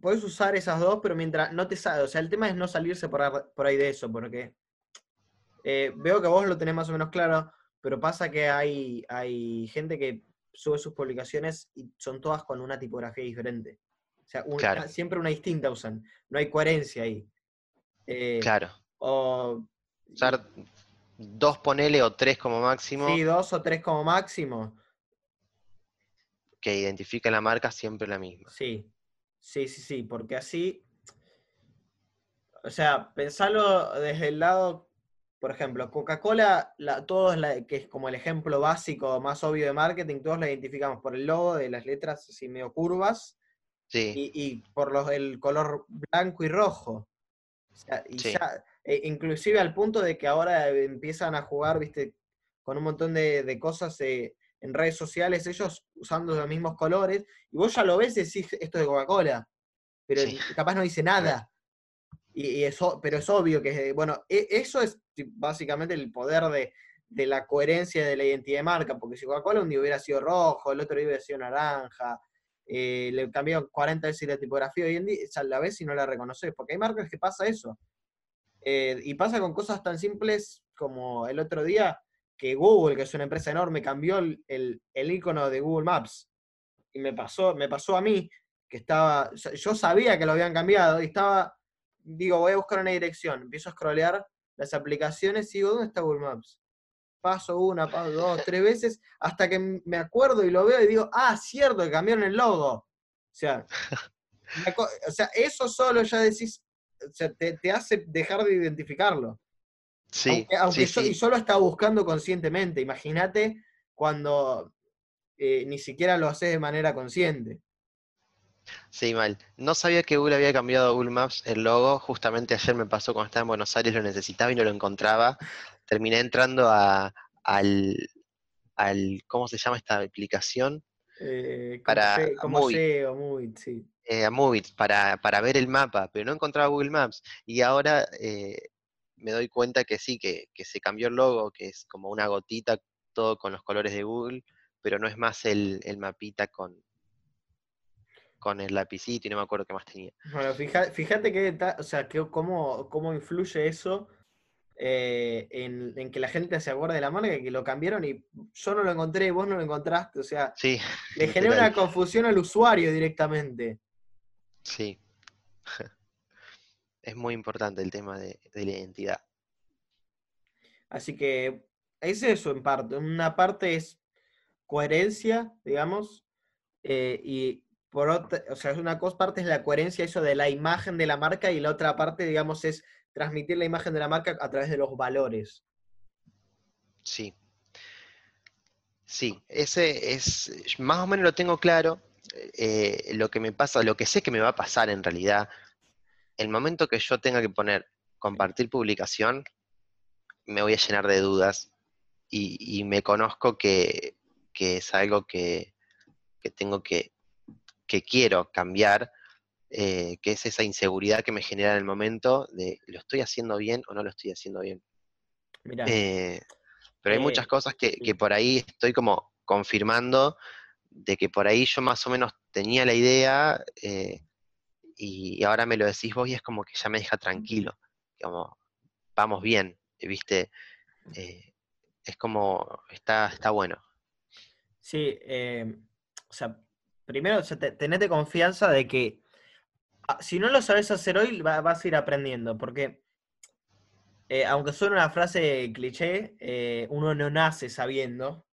puedes usar esas dos, pero mientras no te sale, o sea, el tema es no salirse por, ahí de eso, porque eh, veo que vos lo tenés más o menos claro, pero pasa que hay, hay gente que sube sus publicaciones y son todas con una tipografía diferente. O sea, Claro. siempre una distinta usan, no hay coherencia ahí. Eh, Claro. O, Usar dos ponele o tres como máximo sí, dos o tres como máximo. que identifiquen la marca siempre la misma. Sí, sí, sí, sí, porque así, o sea, pensarlo desde el lado, por ejemplo, Coca-Cola, la, todos la, que es como el ejemplo básico más obvio de marketing, todos la identificamos por el logo de las letras así medio curvas Sí, y, y por los, el color blanco y rojo. O sea, y Sí. ya, e- inclusive al punto de que ahora empiezan a jugar, viste, con un montón de, de cosas eh, en redes sociales, ellos usando los mismos colores, y vos ya lo ves y decís, esto es de Coca-Cola, pero Sí. capaz no dice nada. Y, y eso, pero es obvio que, bueno, e- eso es básicamente el poder de, de la coherencia de la identidad de marca, porque si Coca-Cola un día hubiera sido rojo, el otro día hubiera sido naranja, eh, le cambiaron 40 veces la tipografía, hoy en día ya la ves y no la reconoces, porque hay marcas que pasa eso. Eh, y pasa con cosas tan simples como el otro día que Google, que es una empresa enorme, cambió el, el, el icono de Google Maps. Y me pasó, me pasó a mí, que estaba, yo- sabía que lo habían cambiado y estaba, digo, voy a buscar una dirección, empiezo a scrollear las aplicaciones y digo, ¿dónde está Google Maps? Paso una, paso dos, tres veces, hasta que me acuerdo y lo veo y digo, ah, cierto, que cambiaron el logo. O sea, o sea eso solo ya decís, o sea, te, te hace dejar de identificarlo. Sí, aunque, aunque sí, sí. y yo lo estaba buscando conscientemente. Imagínate cuando eh, ni siquiera lo haces de manera consciente. Sí, mal. No sabía que Google había cambiado a Google Maps el logo. Justamente ayer me pasó cuando estaba en Buenos Aires, lo necesitaba y no lo encontraba. Terminé entrando a, al, al, ¿cómo se llama esta aplicación? Eh, Para se- como muy- SEO, muy, sí. Eh, a Movit, para, para ver el mapa, pero no encontraba Google Maps. Y ahora eh, me doy cuenta que sí, que, que se cambió el logo, que es como una gotita, todo con los colores de Google, pero no es más el, el mapita con, con el lapicito y no me acuerdo qué más tenía. Bueno, fija- fíjate que, o sea, que cómo, cómo influye eso eh, en, en que la gente se acuerde de la marca, que lo cambiaron y yo no lo encontré y vos no lo encontraste. O sea, Sí, le genera una confusión al usuario directamente. Sí. Es muy importante el tema de, de la identidad. Así que es eso en parte. Una parte es coherencia, digamos, eh, y por otra, o sea, es una cosa, parte es la coherencia, eso de la imagen de la marca, y la otra parte, digamos, es transmitir la imagen de la marca a través de los valores. Sí. Sí, ese es, más o menos lo tengo claro. eh, lo que me pasa, lo que sé que me va a pasar en realidad, el momento que yo tenga que poner compartir publicación, me voy a llenar de dudas y, y me conozco que, que es algo que, que tengo que, que quiero cambiar, eh, que es esa inseguridad que me genera en el momento de lo estoy haciendo bien o no lo estoy haciendo bien. Mirá, Eh, pero hay Eh, muchas cosas que, por ahí estoy como confirmando de que por ahí yo más o menos tenía la idea eh, y, ahora me lo decís vos y es como que ya me deja tranquilo, como vamos bien, ¿viste? Eh, es como, está, está bueno. sí, eh, o sea, primero, o sea, te- tenete confianza de que si no lo sabes hacer hoy, va- vas a ir aprendiendo, porque eh, aunque suene una frase cliché, eh, uno no nace sabiendo,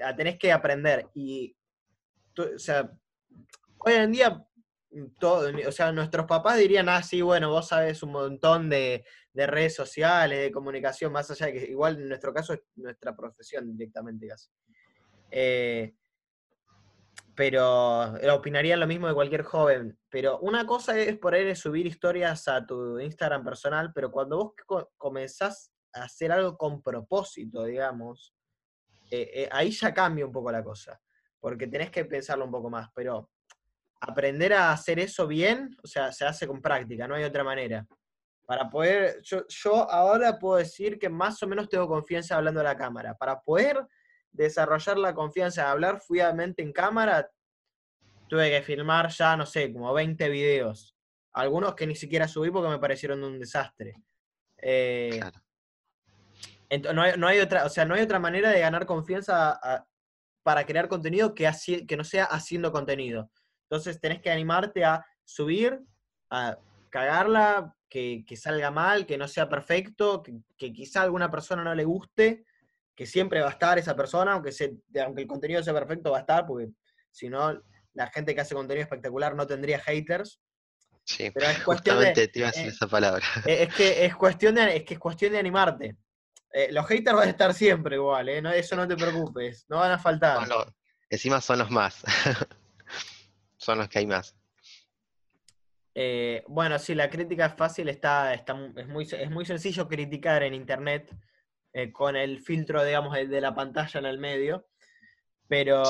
la tenés que aprender. Y, o sea, hoy en día, mm, todo, o sea, nuestros papás dirían, ah, sí, bueno, vos sabes un montón de, de redes sociales, de comunicación, más allá de que igual en nuestro caso es nuestra profesión directamente casi. Eh, pero eh, opinarían lo mismo de cualquier joven. Pero una cosa es por ahí subir historias a tu Instagram personal, pero cuando vos co- comenzás a hacer algo con propósito, digamos, eh, eh, ahí ya cambia un poco la cosa, porque tenés que pensarlo un poco más, pero aprender a hacer eso bien, o sea, se hace con práctica, no hay otra manera. Para poder, yo, yo ahora puedo decir que más o menos tengo confianza hablando a la cámara. Para poder desarrollar la confianza de hablar fluidamente en cámara, tuve que filmar ya, no sé, como 20 videos. Algunos que ni siquiera subí porque me parecieron un desastre. Eh, Claro. no, hay, no hay otra, o sea, no hay otra manera de ganar confianza a- para crear contenido que, haci- que no sea haciendo contenido. Entonces tenés que animarte a subir, a cagarla, que, que salga mal, que no sea perfecto, que, que quizá a alguna persona no le guste, que siempre va a estar esa persona, aunque, se, aunque el contenido sea perfecto, va a estar, porque si no, la gente que hace contenido espectacular no tendría haters. Sí, Pero es cuestión de- te iba a decir eh, esa palabra. Eh, Es que es cuestión de, es que es cuestión de animarte. Eh, los haters van a estar siempre igual, ¿eh? No, eso no te preocupes, no van a faltar. Los- encima son los más. son los que hay más. Eh, bueno, sí, la crítica es fácil, está, está, es, muy, es muy sencillo criticar en internet eh, con el filtro, digamos, de la pantalla en el medio, pero,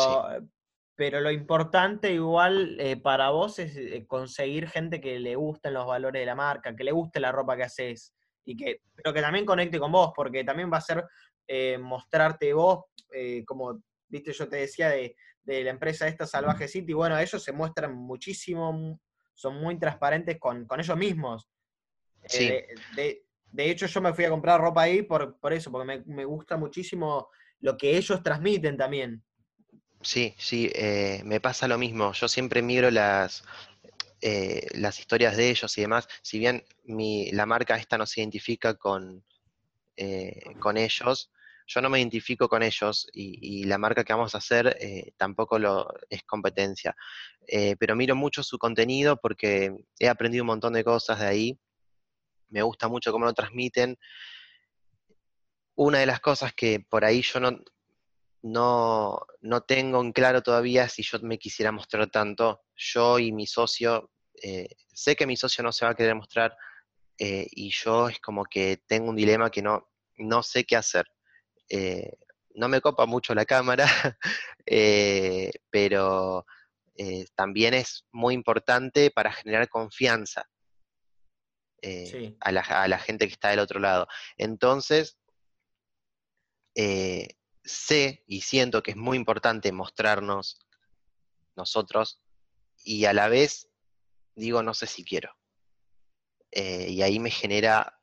pero lo importante igual eh, para vos es conseguir gente que le gusten los valores de la marca, que le guste la ropa que haces, y que, pero que también conecte con vos, porque también va a ser mostrarte vos, como, viste, yo te decía de, de la empresa esta Salvaje City, bueno, ellos se muestran muchísimo son muy transparentes con, ellos mismos. Eh, de, hecho, yo me fui a comprar ropa ahí por, por eso, porque me, gusta muchísimo lo que ellos transmiten también. Sí, sí, eh, me pasa lo mismo. Yo siempre miro las, eh, las historias de ellos y demás. Si bien mi, la marca esta no se identifica con, con ellos, yo no me identifico con ellos y, la marca que vamos a hacer eh, tampoco lo, es competencia. Eh, pero miro mucho su contenido porque he aprendido un montón de cosas de ahí. Me gusta mucho cómo lo transmiten. Una de las cosas que por ahí yo no, no, no tengo en claro todavía si yo me quisiera mostrar tanto. Yo y mi socio, eh, sé que mi socio no se va a querer mostrar y yo es como que tengo un dilema que no, no sé qué hacer eh, no me copa mucho la cámara, eh, pero eh, también es muy importante para generar confianza a, la, gente que está del otro lado. Entonces, sé y siento que es muy importante mostrarnos nosotros y a la vez digo, no sé si quiero. y ahí me genera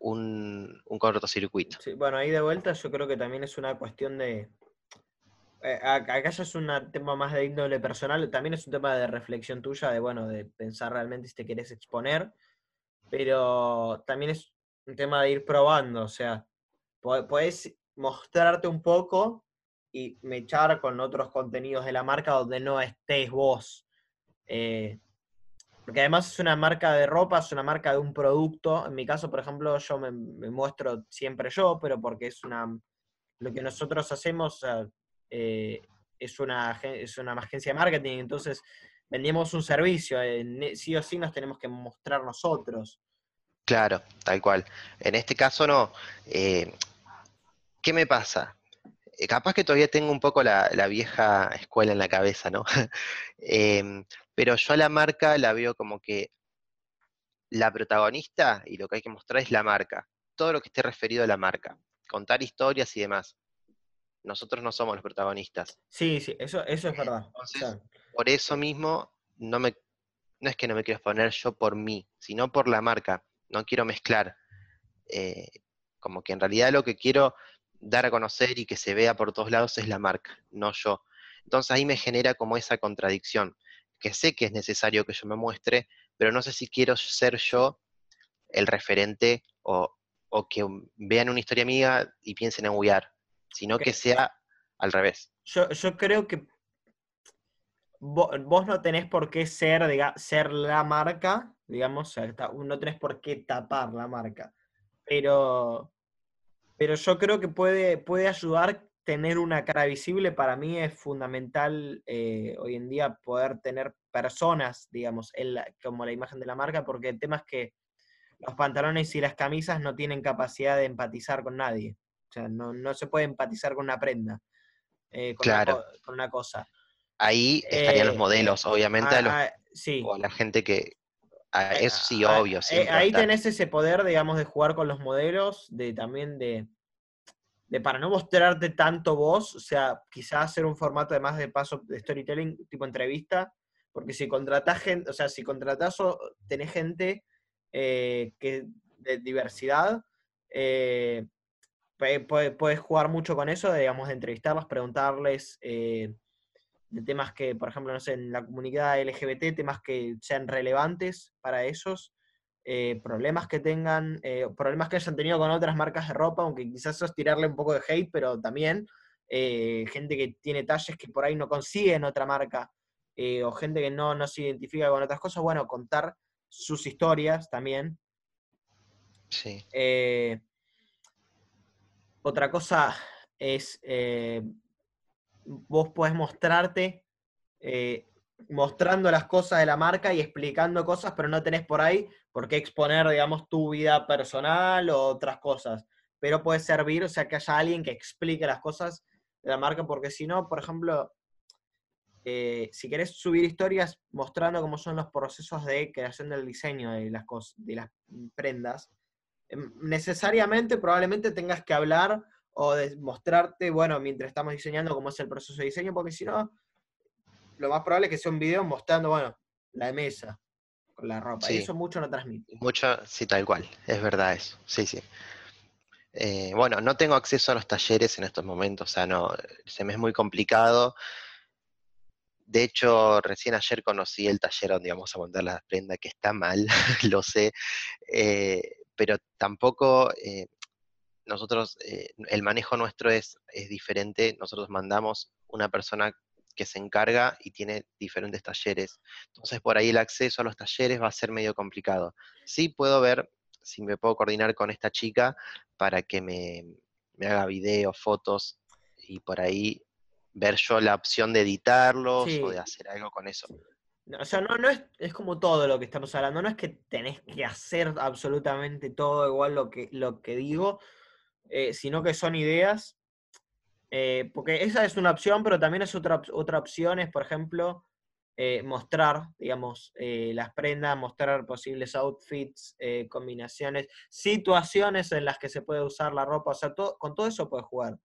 un, cortocircuito. Sí, bueno, ahí de vuelta yo creo que también es una cuestión de... Eh, ya es un tema más de índole personal, también es un tema de reflexión tuya, de bueno, de pensar realmente si te querés exponer, pero también es un tema de ir probando, o sea, puedes mostrarte un poco y mechar con otros contenidos de la marca donde no estés vos. Eh, porque además es una marca de ropa, es una marca de un producto. En mi caso, por ejemplo, yo me, muestro siempre yo, pero porque es una lo que nosotros hacemos eh, es, una, es una agencia de marketing, entonces vendemos un servicio, eh, sí o sí nos tenemos que mostrar nosotros. Claro, tal cual. En este caso no. Eh, ¿Qué me pasa? capaz que todavía tengo un poco la, la vieja escuela en la cabeza, ¿no? Em, pero yo a la marca la veo como que la protagonista y lo que hay que mostrar es la marca, todo lo que esté referido a la marca, contar historias y demás. Nosotros no somos los protagonistas. Sí, sí, eso, eso es verdad. por eso mismo, no, me, no es que no me quiero exponer yo por mí, sino por la marca. No quiero mezclar. Eh, como que en realidad lo que quiero dar a conocer y que se vea por todos lados es la marca, no yo. Entonces ahí me genera como esa contradicción que sé que es necesario que yo me muestre, pero no sé si quiero ser yo el referente o, que vean una historia mía y piensen en huyar, sino que sea al revés. Yo, creo que vos, no tenés por qué ser, ser la marca, digamos, no tenés por qué tapar la marca, pero, pero yo creo que puede, puede ayudar tener una cara visible para mí es fundamental eh, hoy en día poder tener personas, digamos, como la imagen de la marca, porque el tema es que los pantalones y las camisas no tienen capacidad de empatizar con nadie. O sea, no, se puede empatizar con una prenda, eh, con, claro. una, con, una, cosa. Ahí estarían los eh, modelos, obviamente, a sí. o a la gente que... eso sí, obvio. ahí tenés ese poder, digamos, de jugar con los modelos, de también de de para no mostrarte tanto vos, o sea, quizás hacer un formato de más de paso de storytelling, tipo entrevista, porque si contratás gente, o sea, si contratás o tenés gente eh, que de diversidad, eh, puedes, jugar mucho con eso, digamos, de entrevistarlos, preguntarles eh, de temas que, por ejemplo, no sé, en la comunidad LGBT, temas que sean relevantes para ellos, eh, problemas que tengan, eh, problemas que hayan tenido con otras marcas de ropa, aunque quizás eso es tirarle un poco de hate, pero también eh, gente que tiene talles que por ahí no consigue en otra marca, o gente que no, no se identifica con otras cosas, bueno, contar sus historias también. Sí. Otra cosa es, vos podés mostrarte mostrando las cosas de la marca y explicando cosas, pero no tenés por ahí por qué exponer, digamos, tu vida personal o otras cosas. Pero puede servir, o sea, que haya alguien que explique las cosas de la marca, porque si no, por ejemplo, eh, si querés subir historias mostrando cómo son los procesos de creación del diseño de las, cosas, de las prendas, necesariamente probablemente tengas que hablar o mostrarte, bueno, mientras estamos diseñando cómo es el proceso de diseño, porque si no, lo más probable es que sea un video mostrando, bueno, la mesa con la ropa. Y eso mucho no transmite. Mucho, sí, tal cual, es verdad eso, sí, sí. Eh, bueno, no tengo acceso a los talleres en estos momentos, o sea, no, se me es muy complicado. De hecho, recién ayer conocí el taller donde íbamos a montar la prenda, que está mal, lo sé, eh, pero tampoco eh, nosotros, el manejo nuestro es, es diferente. Nosotros mandamos una persona que se encarga y tiene diferentes talleres. Entonces, por ahí el acceso a los talleres va a ser medio complicado. Sí puedo ver si me puedo coordinar con esta chica para que me, haga videos, fotos y por ahí ver yo la opción de editarlos o de hacer algo con eso. O sea, no, no es, es, como todo lo que estamos hablando, no es que tenés que hacer absolutamente todo igual lo que, lo que digo, eh, sino que son ideas, eh, porque esa es una opción, pero también es otra, otra opción, es por ejemplo, eh, mostrar, digamos, las prendas, mostrar posibles outfits, combinaciones, situaciones en las que se puede usar la ropa, o sea, con todo eso puedes jugar.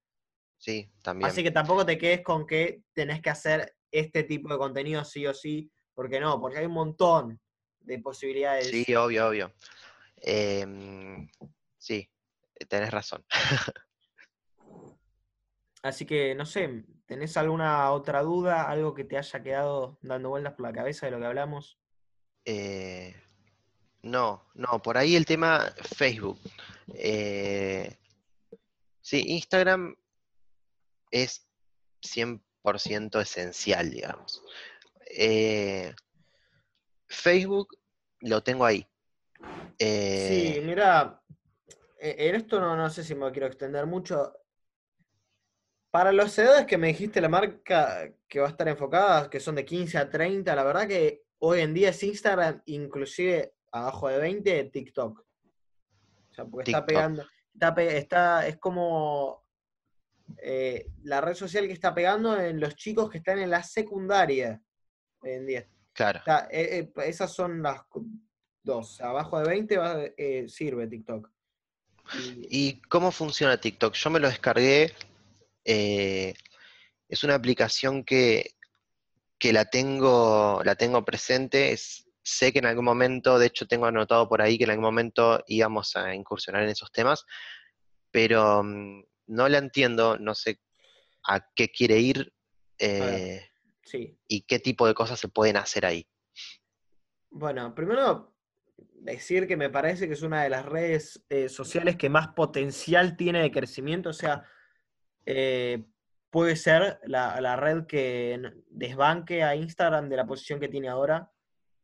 Sí, también. Así que tampoco te quedes con que tenés que hacer este tipo de contenido sí o sí, porque no, porque hay un montón de posibilidades. Sí, obvio, obvio. Em, sí, tenés razón. Así que, no sé, ¿tenés alguna otra duda, algo que te haya quedado dando vueltas por la cabeza de lo que hablamos? Eh, no, no, por ahí el tema Facebook. Eh, sí, Instagram es 100% esencial, digamos. Eh, Facebook lo tengo ahí. sí, mira, en esto no, no sé si me quiero extender mucho. Para los edades que me dijiste la marca que va a estar enfocada, que son de 15 a 30, la verdad que hoy en día es Instagram, inclusive abajo de 20, TikTok. O sea, porque está pegando, está, es como eh, la red social que está pegando en los chicos que están en la secundaria hoy en día. Claro. Eh, eh, esas son las dos. Abajo de 20 sirve TikTok. ¿Y cómo funciona TikTok? Yo me lo descargué eh, es una aplicación que, la, tengo, la tengo presente. sé que en algún momento, de hecho tengo anotado por ahí que en algún momento íbamos a incursionar en esos temas, pero mm, no la entiendo, no sé a qué quiere ir eh, y qué tipo de cosas se pueden hacer ahí. Bueno, primero decir que me parece que es una de las redes eh, sociales que más potencial tiene de crecimiento, o sea, eh, puede ser la, red que desbanque a Instagram de la posición que tiene ahora.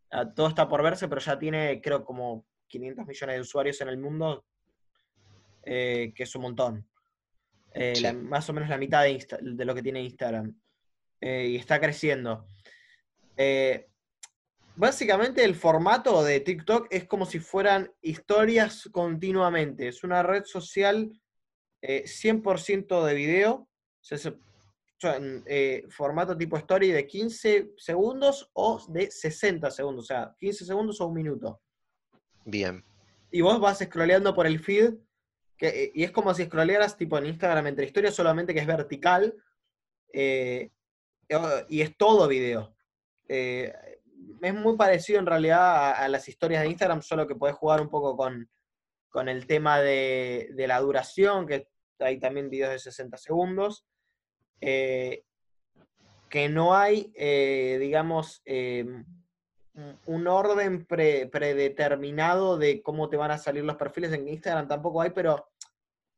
Ah, todo está por verse, pero ya tiene, creo, como 500 millones de usuarios en el mundo, eh, que es un montón. Más o menos la mitad de, de lo que tiene Instagram. Y está creciendo. básicamente el formato de TikTok es como si fueran historias continuamente. Es una red social 100% eh, de video, eh, formato tipo story de 15 segundos o de 60 segundos, o sea, 15 segundos o un minuto. Bien. Y vos vas scrolleando por el feed, que, eh, y es como si scrollearas tipo en Instagram entre historias, solamente que es vertical, y es todo video. es muy parecido en realidad a, las historias de Instagram, solo que puedes jugar un poco con, con el tema de, de, la duración, que hay también videos de 60 segundos, eh, que no hay, eh, digamos, un orden predeterminado de cómo te van a salir los perfiles en Instagram, tampoco hay, pero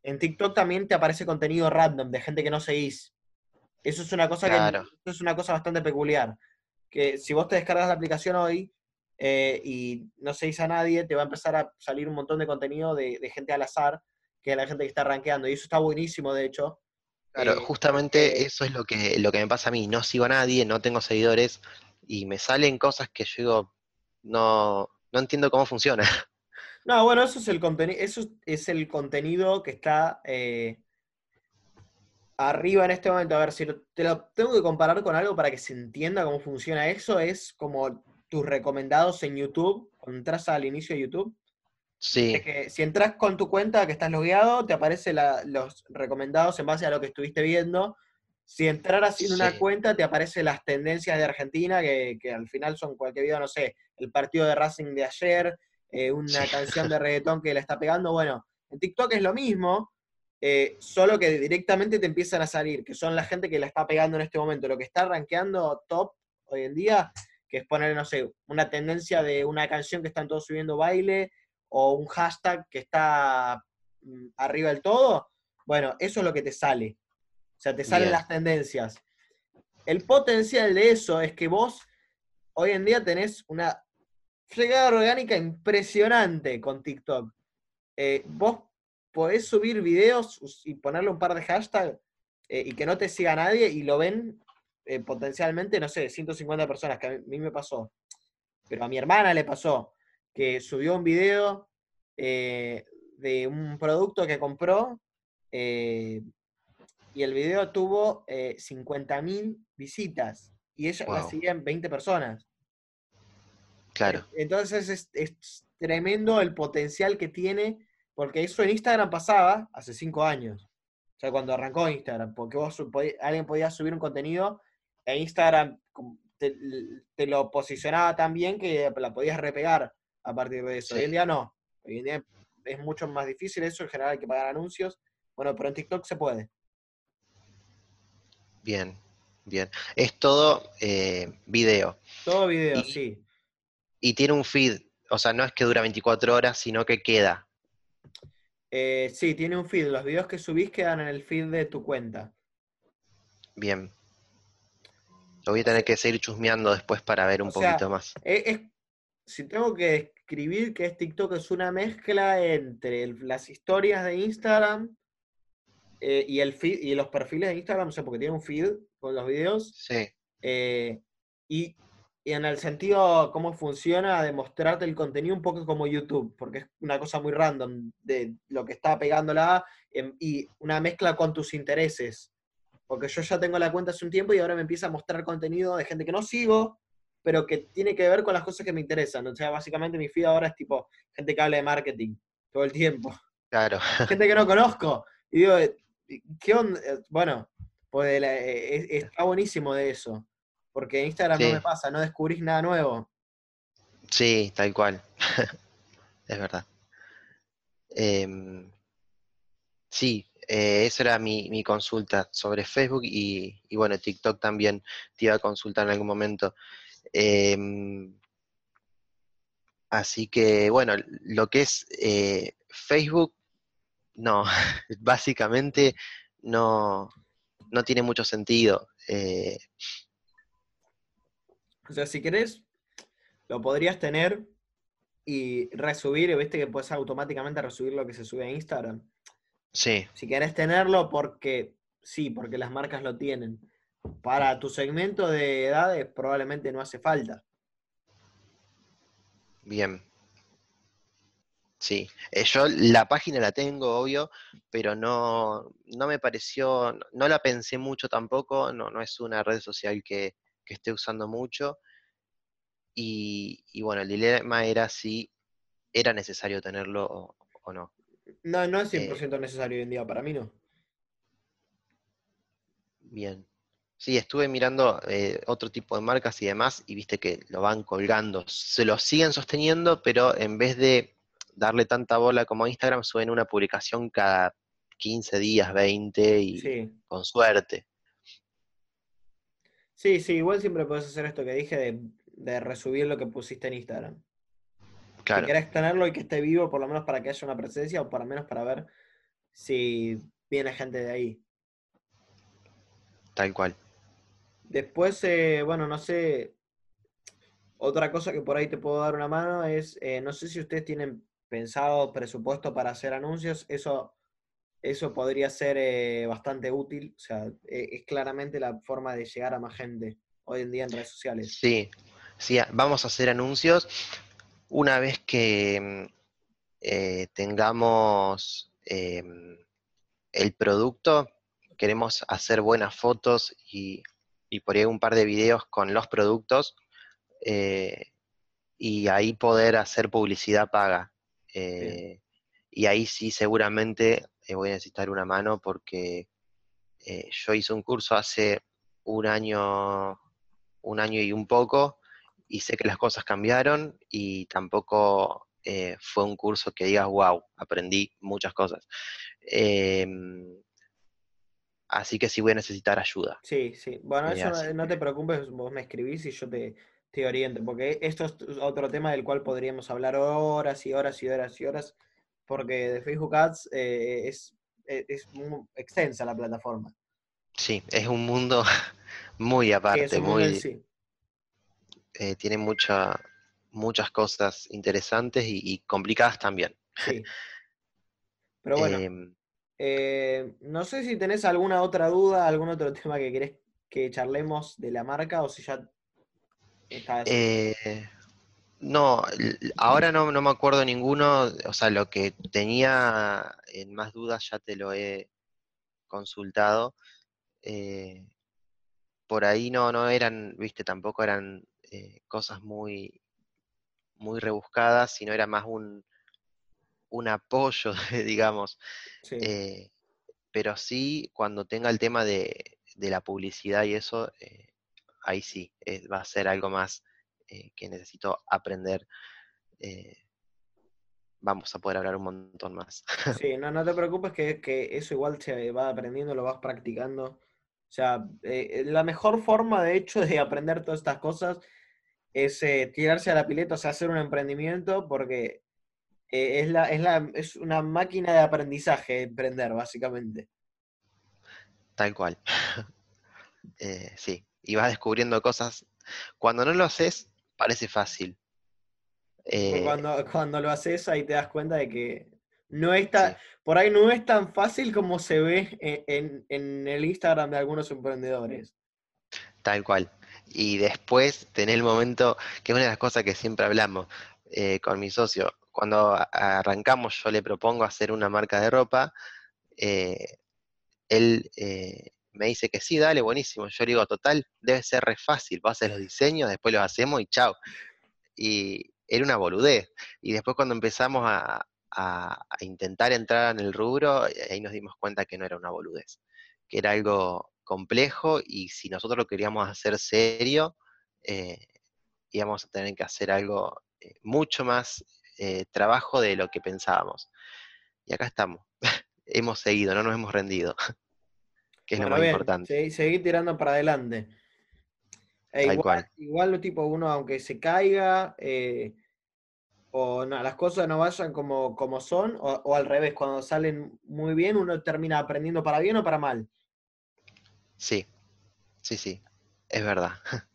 en TikTok también te aparece contenido random de gente que no seguís. Eso es una cosa que es una cosa bastante peculiar. Que si vos te descargas la aplicación hoy eh, y no seguís a nadie, te va a empezar a salir un montón de contenido de, de gente al azar que es la gente que está rankeando. Y eso está buenísimo, de hecho. Claro, eh, justamente eso es lo que, lo que me pasa a mí. No sigo a nadie, no tengo seguidores, y me salen cosas que yo digo, no, no entiendo cómo funciona. No, bueno, eso es el contenido, eso es el contenido que está eh, arriba en este momento. A ver, si te lo tengo que comparar con algo para que se entienda cómo funciona eso, es como tus recomendados en YouTube, cuando entras al inicio de YouTube. Sí, que si entras con tu cuenta que estás logueado, te aparecen los recomendados en base a lo que estuviste viendo. Si entraras sin una cuenta, te aparecen las tendencias de Argentina, que, que al final son cualquier video, no sé, el partido de Racing de ayer, eh, una Sí. canción de reggaetón que le está pegando. Bueno, en TikTok es lo mismo, eh, solo que directamente te empiezan a salir, que son la gente que la está pegando en este momento. Lo que está rankeando top hoy en día, que es poner, no sé, una tendencia de una canción que están todos subiendo baile, o un hashtag que está mm, arriba del todo, bueno, eso es lo que te sale. O sea, te salen Bien. las tendencias. El potencial de eso es que vos hoy en día tenés una llegada orgánica impresionante con TikTok. Eh, vos podés subir videos y ponerle un par de hashtags eh, y que no te siga nadie y lo ven eh, potencialmente, no sé, 150 personas, que a mí me pasó. Pero a mi hermana le pasó que subió un video eh, de un producto que compró y el video tuvo eh, 50.000 visitas y ella la Wow. seguían 20 personas. claro. Entonces es, es tremendo el potencial que tiene, porque eso en Instagram pasaba hace 5 años. O sea, cuando arrancó Instagram, porque vos alguien podía subir un contenido e Instagram te, te lo posicionaba tan bien que la podías repegar a partir de eso. Hoy en día no. Hoy en día es mucho más difícil eso, en general hay que pagar anuncios. Bueno, pero en TikTok se puede. Bien, bien. Es todo eh, video. Todo video, Y- sí. Y tiene un feed. O sea, no es que dura 24 horas, sino que queda. Eh, sí, tiene un feed. Los videos que subís quedan en el feed de tu cuenta. Bien. Lo voy a tener que seguir chusmeando después para ver un O sea, poquito más. Es, es- si tengo que describir que es TikTok es una mezcla entre el- las historias de Instagram eh, y el feed, y los perfiles de Instagram, o sea, porque tiene un feed con los videos, Sí, eh, y, y en el sentido cómo funciona de mostrarte el contenido un poco como YouTube, porque es una cosa muy random de lo que está pegándola em, y una mezcla con tus intereses. Porque yo ya tengo la cuenta hace un tiempo y ahora me empieza a mostrar contenido de gente que no sigo, pero que tiene que ver con las cosas que me interesan. O sea, básicamente mi feed ahora es tipo gente que habla de marketing todo el tiempo. claro. Gente que no conozco. Y digo, eh, ¿qué onda? Eh, Bueno, pues eh, es- está buenísimo de eso. Porque en Instagram no Sí. me pasa, no descubrís nada nuevo. Sí, tal cual. Es verdad. Em, sí, eh, esa era mi, mi consulta sobre Facebook y, y bueno, TikTok también te iba a consultar en algún momento. Em, así que bueno, lo que es eh, Facebook, no, básicamente no, no tiene mucho sentido. O sea, si querés, lo podrías tener y resubir, y viste que puedes automáticamente resubir lo que se sube a Instagram. sí, Si querés tenerlo, porque sí, porque las marcas lo tienen. Para tu segmento de edades probablemente no hace falta. Bien. Sí, Eh, yo la página la tengo, obvio, pero no, no me pareció, no, no la pensé mucho tampoco, no, no es una red social que, que esté usando mucho. Y, y bueno, el dilema era si era necesario tenerlo o, o no. No, no es Eh. 100% necesario hoy en día, para mí no. Bien. Sí, estuve mirando eh, otro tipo de marcas y demás, y viste que lo van colgando. Se lo siguen sosteniendo, pero en vez de darle tanta bola como Instagram, suben una publicación cada 15 días, 20, y Sí. con suerte. Sí, sí, igual siempre puedes hacer esto que dije de, de resubir lo que pusiste en Instagram. Si Claro, querés tenerlo y que esté vivo, por lo menos para que haya una presencia, o por lo menos para ver si viene gente de ahí. tal cual. Después, eh, bueno, no sé, otra cosa que por ahí te puedo dar una mano es, eh, no sé si ustedes tienen pensado presupuesto para hacer anuncios, eso, eso podría ser eh, bastante útil, o sea, eh, es claramente la forma de llegar a más gente. hoy en día en redes sociales. Sí, sí, vamos a hacer anuncios una vez que mm, eh, tengamos em, el producto, queremos hacer buenas fotos y, por ahí un par de videos con los productos eh, y ahí poder hacer publicidad paga. Y ahí sí seguramente voy a necesitar una mano porque yo hice un curso hace un año, un año y un poco y sé que las cosas cambiaron y tampoco eh, fue un curso que digas, wow, aprendí muchas cosas. Em, así que sí voy a necesitar ayuda. Sí, sí. Bueno, eso no, te preocupes, vos me escribís y yo te, te oriento, porque esto es otro tema del cual podríamos hablar horas y horas y horas y horas, porque de Facebook Ads eh, es, e, es, muy extensa la plataforma. Sí, es un mundo muy aparte, muy... Eh, tiene mucha, muchas cosas interesantes y, complicadas también. Sí. Pero bueno, em, eh, no sé si tenés alguna otra duda, algún otro tema que querés que charlemos de la marca o si ya está eh, no, ahora no, no, me acuerdo ninguno, o sea, lo que tenía en más dudas ya te lo he consultado. por ahí no, no eran, viste, tampoco eran eh, cosas muy, muy rebuscadas, sino era más un, un apoyo, digamos. Eh, pero sí, cuando tenga el tema de, la publicidad y eso, eh, ahí sí, va a ser algo más que necesito aprender. vamos a poder hablar un montón más. Sí, no, no te preocupes que, que eso igual se va aprendiendo, lo vas practicando. O sea, la mejor forma, de hecho, de aprender todas estas cosas es eh, tirarse a la pileta, o sea, hacer un emprendimiento, porque eh, es, la, es, la, es una máquina de aprendizaje emprender, básicamente. Tal cual. Eh, sí, y vas descubriendo cosas. Cuando no lo haces, parece fácil. Cuando, cuando lo haces, ahí te das cuenta de que no es por ahí no es tan fácil como se ve en, en el Instagram de algunos emprendedores. Tal cual y después tener el momento, que es una de las cosas que siempre hablamos eh, con mi socio, cuando arrancamos yo le propongo hacer una marca de ropa, eh, él eh, me dice que sí, dale, buenísimo. Yo le digo, total, debe ser re fácil, vos haces los diseños, después los hacemos y chao. Y era una boludez. Y después cuando empezamos a, a, intentar entrar en el rubro, ahí nos dimos cuenta que no era una boludez, que era algo complejo y si nosotros lo queríamos hacer serio, eh, íbamos a tener que hacer algo eh, mucho más eh, trabajo de lo que pensábamos. Y acá estamos. hemos seguido, no nos hemos rendido. que es lo más importante. seguir tirando para adelante. E igual, igual, tipo uno, aunque se caiga, o no, las cosas no vayan como, como son, o, o, al revés, cuando salen muy bien, uno termina aprendiendo para bien o para mal. Sí, sí, sí, es verdad.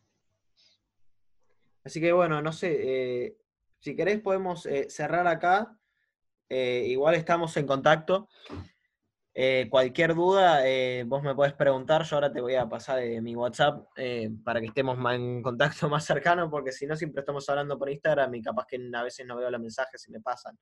Así que bueno, no sé, eh, si querés podemos eh, cerrar acá. Eh, igual estamos en contacto. Cualquier duda, vos me podés preguntar. Yo ahora te voy a pasar mi WhatsApp para que estemos más en contacto más cercano, porque si no, siempre estamos hablando por Instagram y capaz que a veces no veo los mensajes y me pasan.